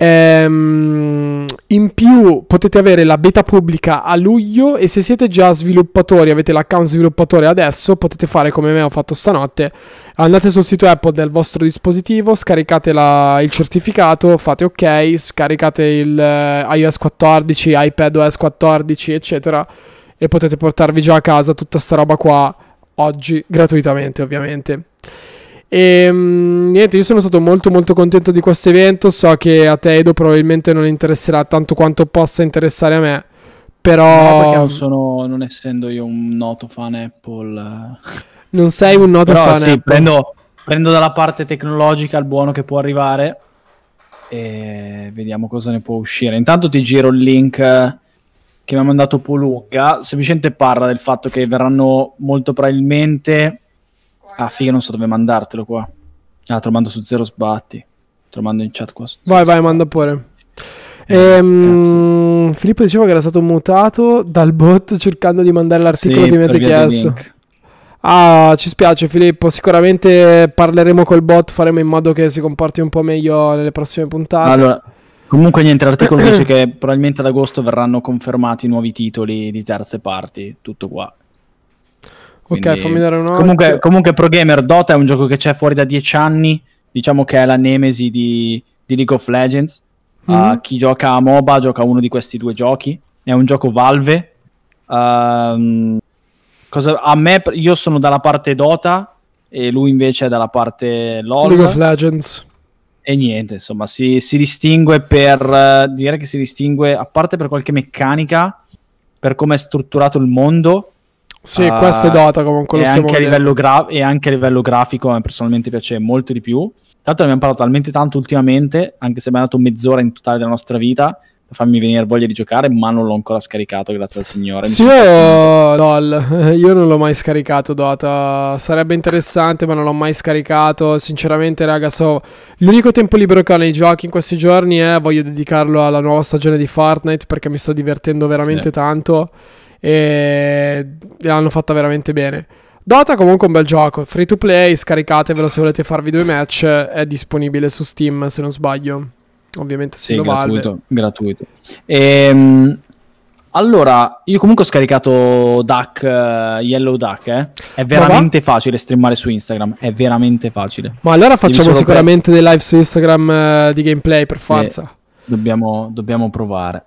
Ehm, in più potete avere la beta pubblica a luglio e se siete già sviluppatori, avete l'account sviluppatore adesso, potete fare come me ho fatto stanotte. Andate sul sito Apple del vostro dispositivo, scaricate la, il certificato, fate ok, scaricate il uh, iOS 14, iPadOS 14, eccetera, e potete portarvi già a casa tutta sta roba qua oggi, gratuitamente ovviamente. E ehm, niente, io sono stato molto molto contento di questo evento. So che a te Edo probabilmente non interesserà tanto quanto possa interessare a me. Però. No, perché non sono, non essendo io un noto fan Apple. Eh. Non sei un noto però, fan sì, Apple. Prendo, prendo dalla parte tecnologica il buono che può arrivare. E vediamo cosa ne può uscire. Intanto ti giro il link che mi ha mandato Poluga. Semplicemente parla del fatto che verranno molto probabilmente Ah, figa, non so dove mandartelo qua. Ah, te lo mando su zero sbatti. Te lo mando in chat qua. Vai, vai, manda pure. Eh, ehm, Filippo diceva che era stato mutato dal bot cercando di mandare l'articolo sì, che mi avete chiesto. Ah, ci spiace Filippo, sicuramente parleremo col bot, faremo in modo che si comporti un po' meglio nelle prossime puntate. Allora, comunque niente, l'articolo dice che probabilmente ad agosto verranno confermati nuovi titoli di terze parti, tutto qua. Quindi, ok, fammi dare un comunque, comunque Pro Gamer Dota è un gioco che c'è fuori da dieci anni, diciamo che è la nemesi di, di League of Legends. Mm-hmm. Uh, chi gioca a MOBA gioca uno di questi due giochi. È un gioco Valve. Uh, cosa, a me, io sono dalla parte Dota e lui invece è dalla parte LOL. League of Legends. E niente, insomma, si, si distingue per... Uh, direi che si distingue, a parte per qualche meccanica, per come è strutturato il mondo. Sì, uh, questo è Dota comunque. E anche, a livello gra- e anche a livello grafico a me personalmente piace molto di più. Tra l'altro ne abbiamo parlato talmente tanto ultimamente, anche se abbiamo dato mezz'ora in totale della nostra vita, per farmi venire voglia di giocare, ma non l'ho ancora scaricato, grazie al Signore. Sì, io, lol, io non l'ho mai scaricato Dota, sarebbe interessante, ma non l'ho mai scaricato. Sinceramente, raga, so, l'unico tempo libero che ho nei giochi in questi giorni è voglio dedicarlo alla nuova stagione di Fortnite perché mi sto divertendo veramente sì. tanto e l'hanno fatta veramente bene. Dota comunque un bel gioco, free to play, scaricatevelo se volete farvi due match, è disponibile su Steam se non sbaglio. Ovviamente sì, gratuito, Valve. gratuito. Ehm, allora, io comunque ho scaricato Duck, uh, Yellow Duck, eh? È veramente facile streamare su Instagram, è veramente facile. Ma allora facciamo sicuramente per... dei live su Instagram uh, di gameplay per forza. Sì, dobbiamo, dobbiamo provare.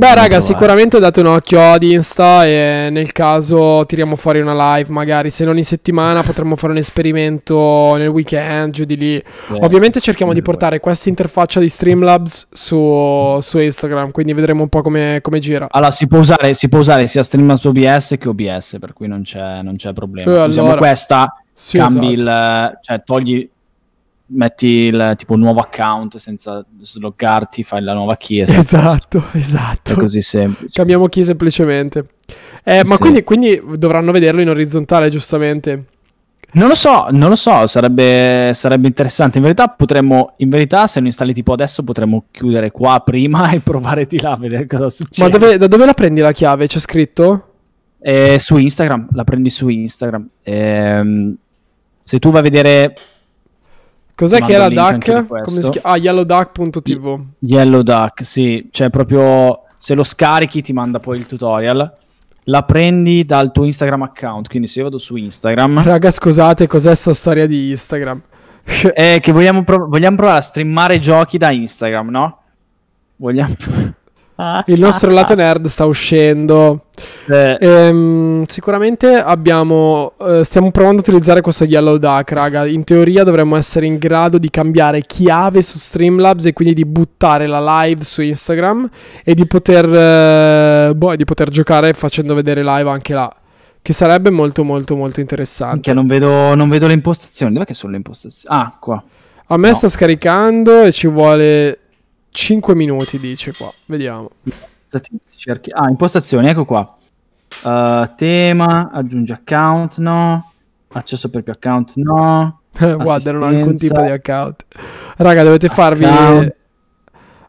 Beh, raga, sicuramente date un occhio ad Insta e nel caso tiriamo fuori una live, magari se non in settimana potremmo fare un esperimento nel weekend, giù di lì. Sì, Ovviamente cerchiamo di portare questa interfaccia di Streamlabs su, su Instagram, quindi vedremo un po' come, come gira. Allora, si può, usare, si può usare sia Streamlabs OBS che OBS, per cui non c'è, non c'è problema. Eh, Usiamo allora, questa, sì, cambi esatto. il... cioè togli metti il tipo nuovo account senza sloggarti, fai la nuova key. Esatto, esatto. È così semplice. Cambiamo key semplicemente. Eh, ma sì. quindi, quindi, dovranno vederlo in orizzontale, giustamente. Non lo so, non lo so, sarebbe, sarebbe, interessante. In verità potremmo, in verità se lo installi tipo adesso potremmo chiudere qua prima e provare di là a vedere cosa succede. Ma dove, da dove la prendi la chiave? C'è scritto? Eh, su Instagram, la prendi su Instagram. Eh, se tu vai a vedere Cos'è che era Duck? Come si chiama? Ah, yellowduck.tv. Yellow Duck, sì, cioè proprio se lo scarichi ti manda poi il tutorial. La prendi dal tuo Instagram account, quindi se io vado su Instagram. Raga, scusate, cos'è sta storia di Instagram? È che vogliamo, prov- vogliamo provare a streamare giochi da Instagram, no? Vogliamo il nostro lato nerd sta uscendo. Sì. Ehm, sicuramente abbiamo. Eh, stiamo provando a utilizzare questo Yellow Duck, raga. In teoria dovremmo essere in grado di cambiare chiave su Streamlabs e quindi di buttare la live su Instagram e di poter. Eh, boh, di poter giocare facendo vedere live anche là. Che sarebbe molto, molto, molto interessante. Che non vedo, non vedo le impostazioni. Dov'è che sono le impostazioni? Ah, qua. A me no. sta scaricando e ci vuole 5 minuti dice qua, vediamo. Statistici, archi- ah, impostazioni, ecco qua. Uh, tema, aggiungi account, no. Accesso per più account, no. Guarda, non ho alcun tipo di account. Raga, dovete farvi... Account.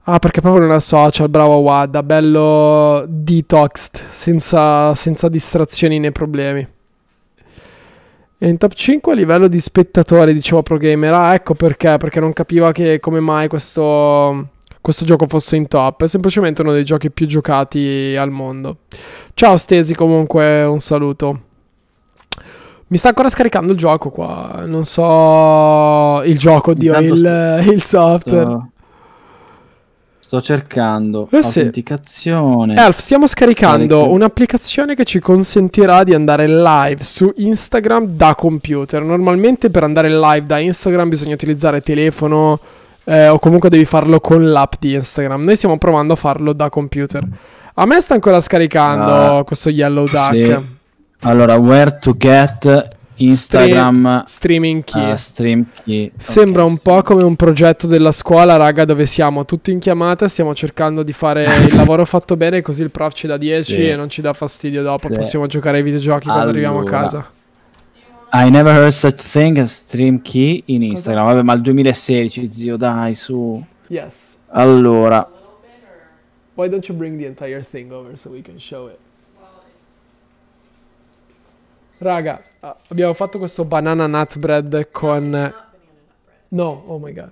Ah, perché proprio non è social, bravo Wada, bello detoxed, senza, senza distrazioni né problemi. E in top 5 a livello di spettatori, dicevo Pro Gamer. Ah, ecco perché, perché non capiva che come mai questo questo gioco fosse in top. È semplicemente uno dei giochi più giocati al mondo. Ciao Stesi, comunque un saluto. Mi sta ancora scaricando il gioco qua. Non so. Il gioco, oddio, il, il, software. Sto, sto cercando eh sì. autenticazione. Elf, stiamo scaricando Carica. un'applicazione che ci consentirà di andare live su Instagram da computer. Normalmente per andare live da Instagram bisogna utilizzare telefono eh, o comunque devi farlo con l'app di Instagram. Noi stiamo provando a farlo da computer. A me sta ancora scaricando uh, questo Yellow Duck. Sì. Allora, where to get Instagram Stream, streaming key. Uh, stream key. Sembra okay, un po' come un progetto della scuola, raga, dove siamo tutti in chiamata, stiamo cercando di fare il lavoro fatto bene, così il prof ci dà 10 sì. e non ci dà fastidio dopo. Sì. Possiamo giocare ai videogiochi allora. quando arriviamo a casa. I never heard such thing as stream key in Instagram. Vabbè, ma il 2016, zio, dai, su. Yes. Allora. Why don't you bring the entire thing over so we can show it? Raga, abbiamo fatto questo banana nut bread con... No, oh my god.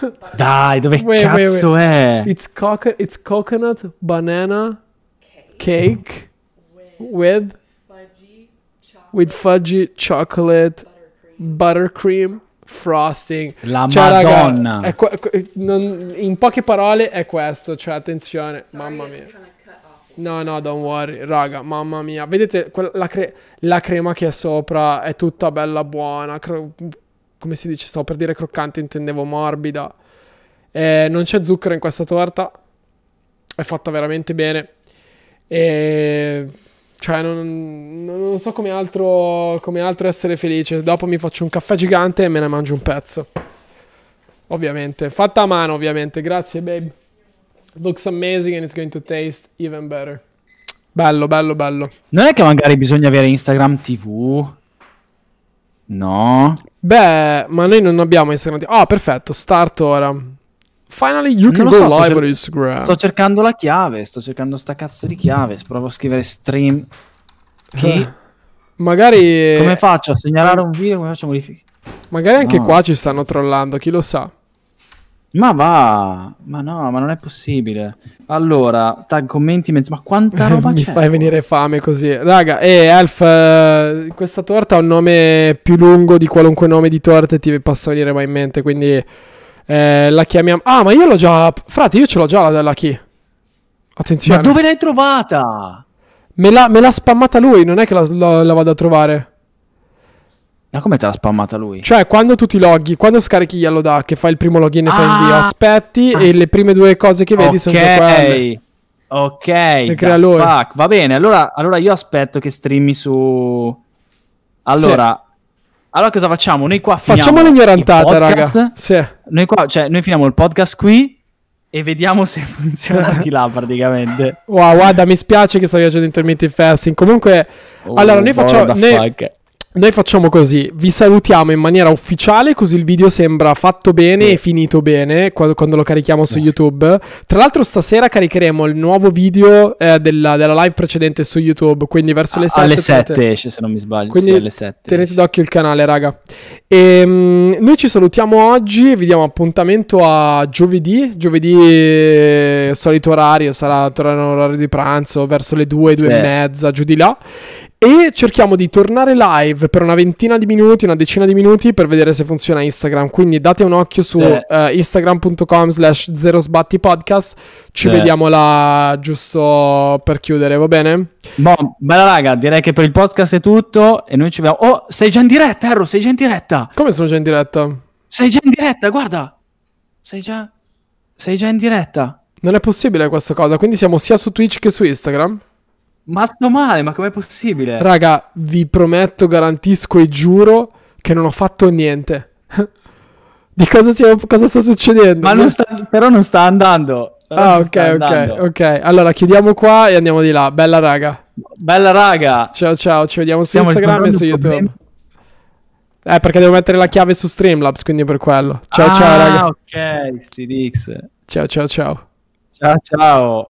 Dai, dove wait, cazzo wait, wait. è? It's, coco- it's coconut banana cake, with fudgy with fudgy chocolate buttercream frosting. La cioè, Madonna. Raga, que- non, in poche parole è questo, cioè attenzione, Sorry, mamma mia. No, no, don't worry, raga, mamma mia. Vedete, la, cre- la, crema che è sopra è tutta bella buona. Cro- come si dice? Stavo per dire croccante, intendevo morbida. Eh, non c'è zucchero in questa torta. È fatta veramente bene. E... Cioè, non, non so come altro, come altro essere felice. Dopo mi faccio un caffè gigante e me ne mangio un pezzo. Ovviamente. Fatta a mano, ovviamente. Grazie, babe. Looks amazing and it's going to taste even better. Bello, bello, bello. Non è che magari bisogna avere Instagram TV? No. Beh, ma noi non abbiamo Instagram TV. Ah, oh, perfetto. Start ora. Finally you can go so, live cer- on Instagram. Sto cercando la chiave, sto cercando sta cazzo di chiave. Provo a scrivere stream. Che... Eh, magari... Come faccio a segnalare un video? Come faccio a modificare? Magari anche no, qua ci stanno trollando, chi lo sa. Ma va, ma no, ma non è possibile. Allora, tag commenti, mezzo, ma quanta roba Mi c'è? fai venire fame così. Raga, e eh, Elf, eh, questa torta ha un nome più lungo di qualunque nome di torta ti possa venire mai in mente, quindi eh, la chiamiamo... Ah, ma io l'ho già... Frate, io ce l'ho già la della key. Attenzione. Ma dove l'hai trovata? Me l'ha, me l'ha spammata lui, non è che la, la, la vado a trovare. Ma come te l'ha spammata lui? Cioè, quando tu ti loghi, quando scarichi Yellow da che fai il primo login e fai invio, ah! aspetti ah. e le prime due cose che vedi okay. sono quelle. Ok, le crea lui. Fuck. va bene. Allora, allora io aspetto che streami su. Allora, allora cosa facciamo? Noi qua finiamo Facciamo l'ignorantata, raga. Sì. Noi qua, cioè, noi finiamo il podcast qui e vediamo se funziona di là praticamente. Wow, guarda, mi spiace che stai facendo intermittent fasting. Comunque, oh, allora noi facciamo... Noi, noi facciamo così, vi salutiamo in maniera ufficiale così il video sembra fatto bene sì. e finito bene quando, quando lo carichiamo sì. su YouTube. Tra l'altro stasera caricheremo il nuovo video eh, della, della, live precedente su YouTube, quindi verso le 7. Alle 7 esce se non mi sbaglio. Quindi sì, alle 7 tenete d'occhio il canale raga. E, um, noi ci salutiamo oggi, vi diamo appuntamento a giovedì, giovedì eh, solito orario, sarà tornare orario di pranzo verso le 2, 2 e mezza, giù di là. E cerchiamo di tornare live per una ventina di minuti, una decina di minuti per vedere se funziona Instagram. Quindi date un occhio su uh, instagram.com slash zero sbatti podcast. Ci vediamo là giusto per chiudere, va bene? Boh, bella raga, direi che per il podcast è tutto e noi ci vediamo. Oh, sei già in diretta, Erro, sei già in diretta. Come sono già in diretta? Sei già in diretta, guarda. Sei già... Sei già in diretta. Non è possibile questa cosa, quindi siamo sia su Twitch che su Instagram? Ma sto male, ma com'è possibile? Raga, vi prometto, garantisco e giuro che non ho fatto niente. Di cosa, stiamo, cosa, sta succedendo? Ma non sta, però non sta andando. Ah, ok, andando. ok, ok. Allora chiudiamo qua e andiamo di là. Bella raga. Bella raga. Ciao ciao, ci vediamo su Instagram e su YouTube. Problemi. Eh, perché devo mettere la chiave su Streamlabs, quindi per quello. Ciao ah, ciao raga. ok, StDX. Ciao ciao ciao. Ciao ciao.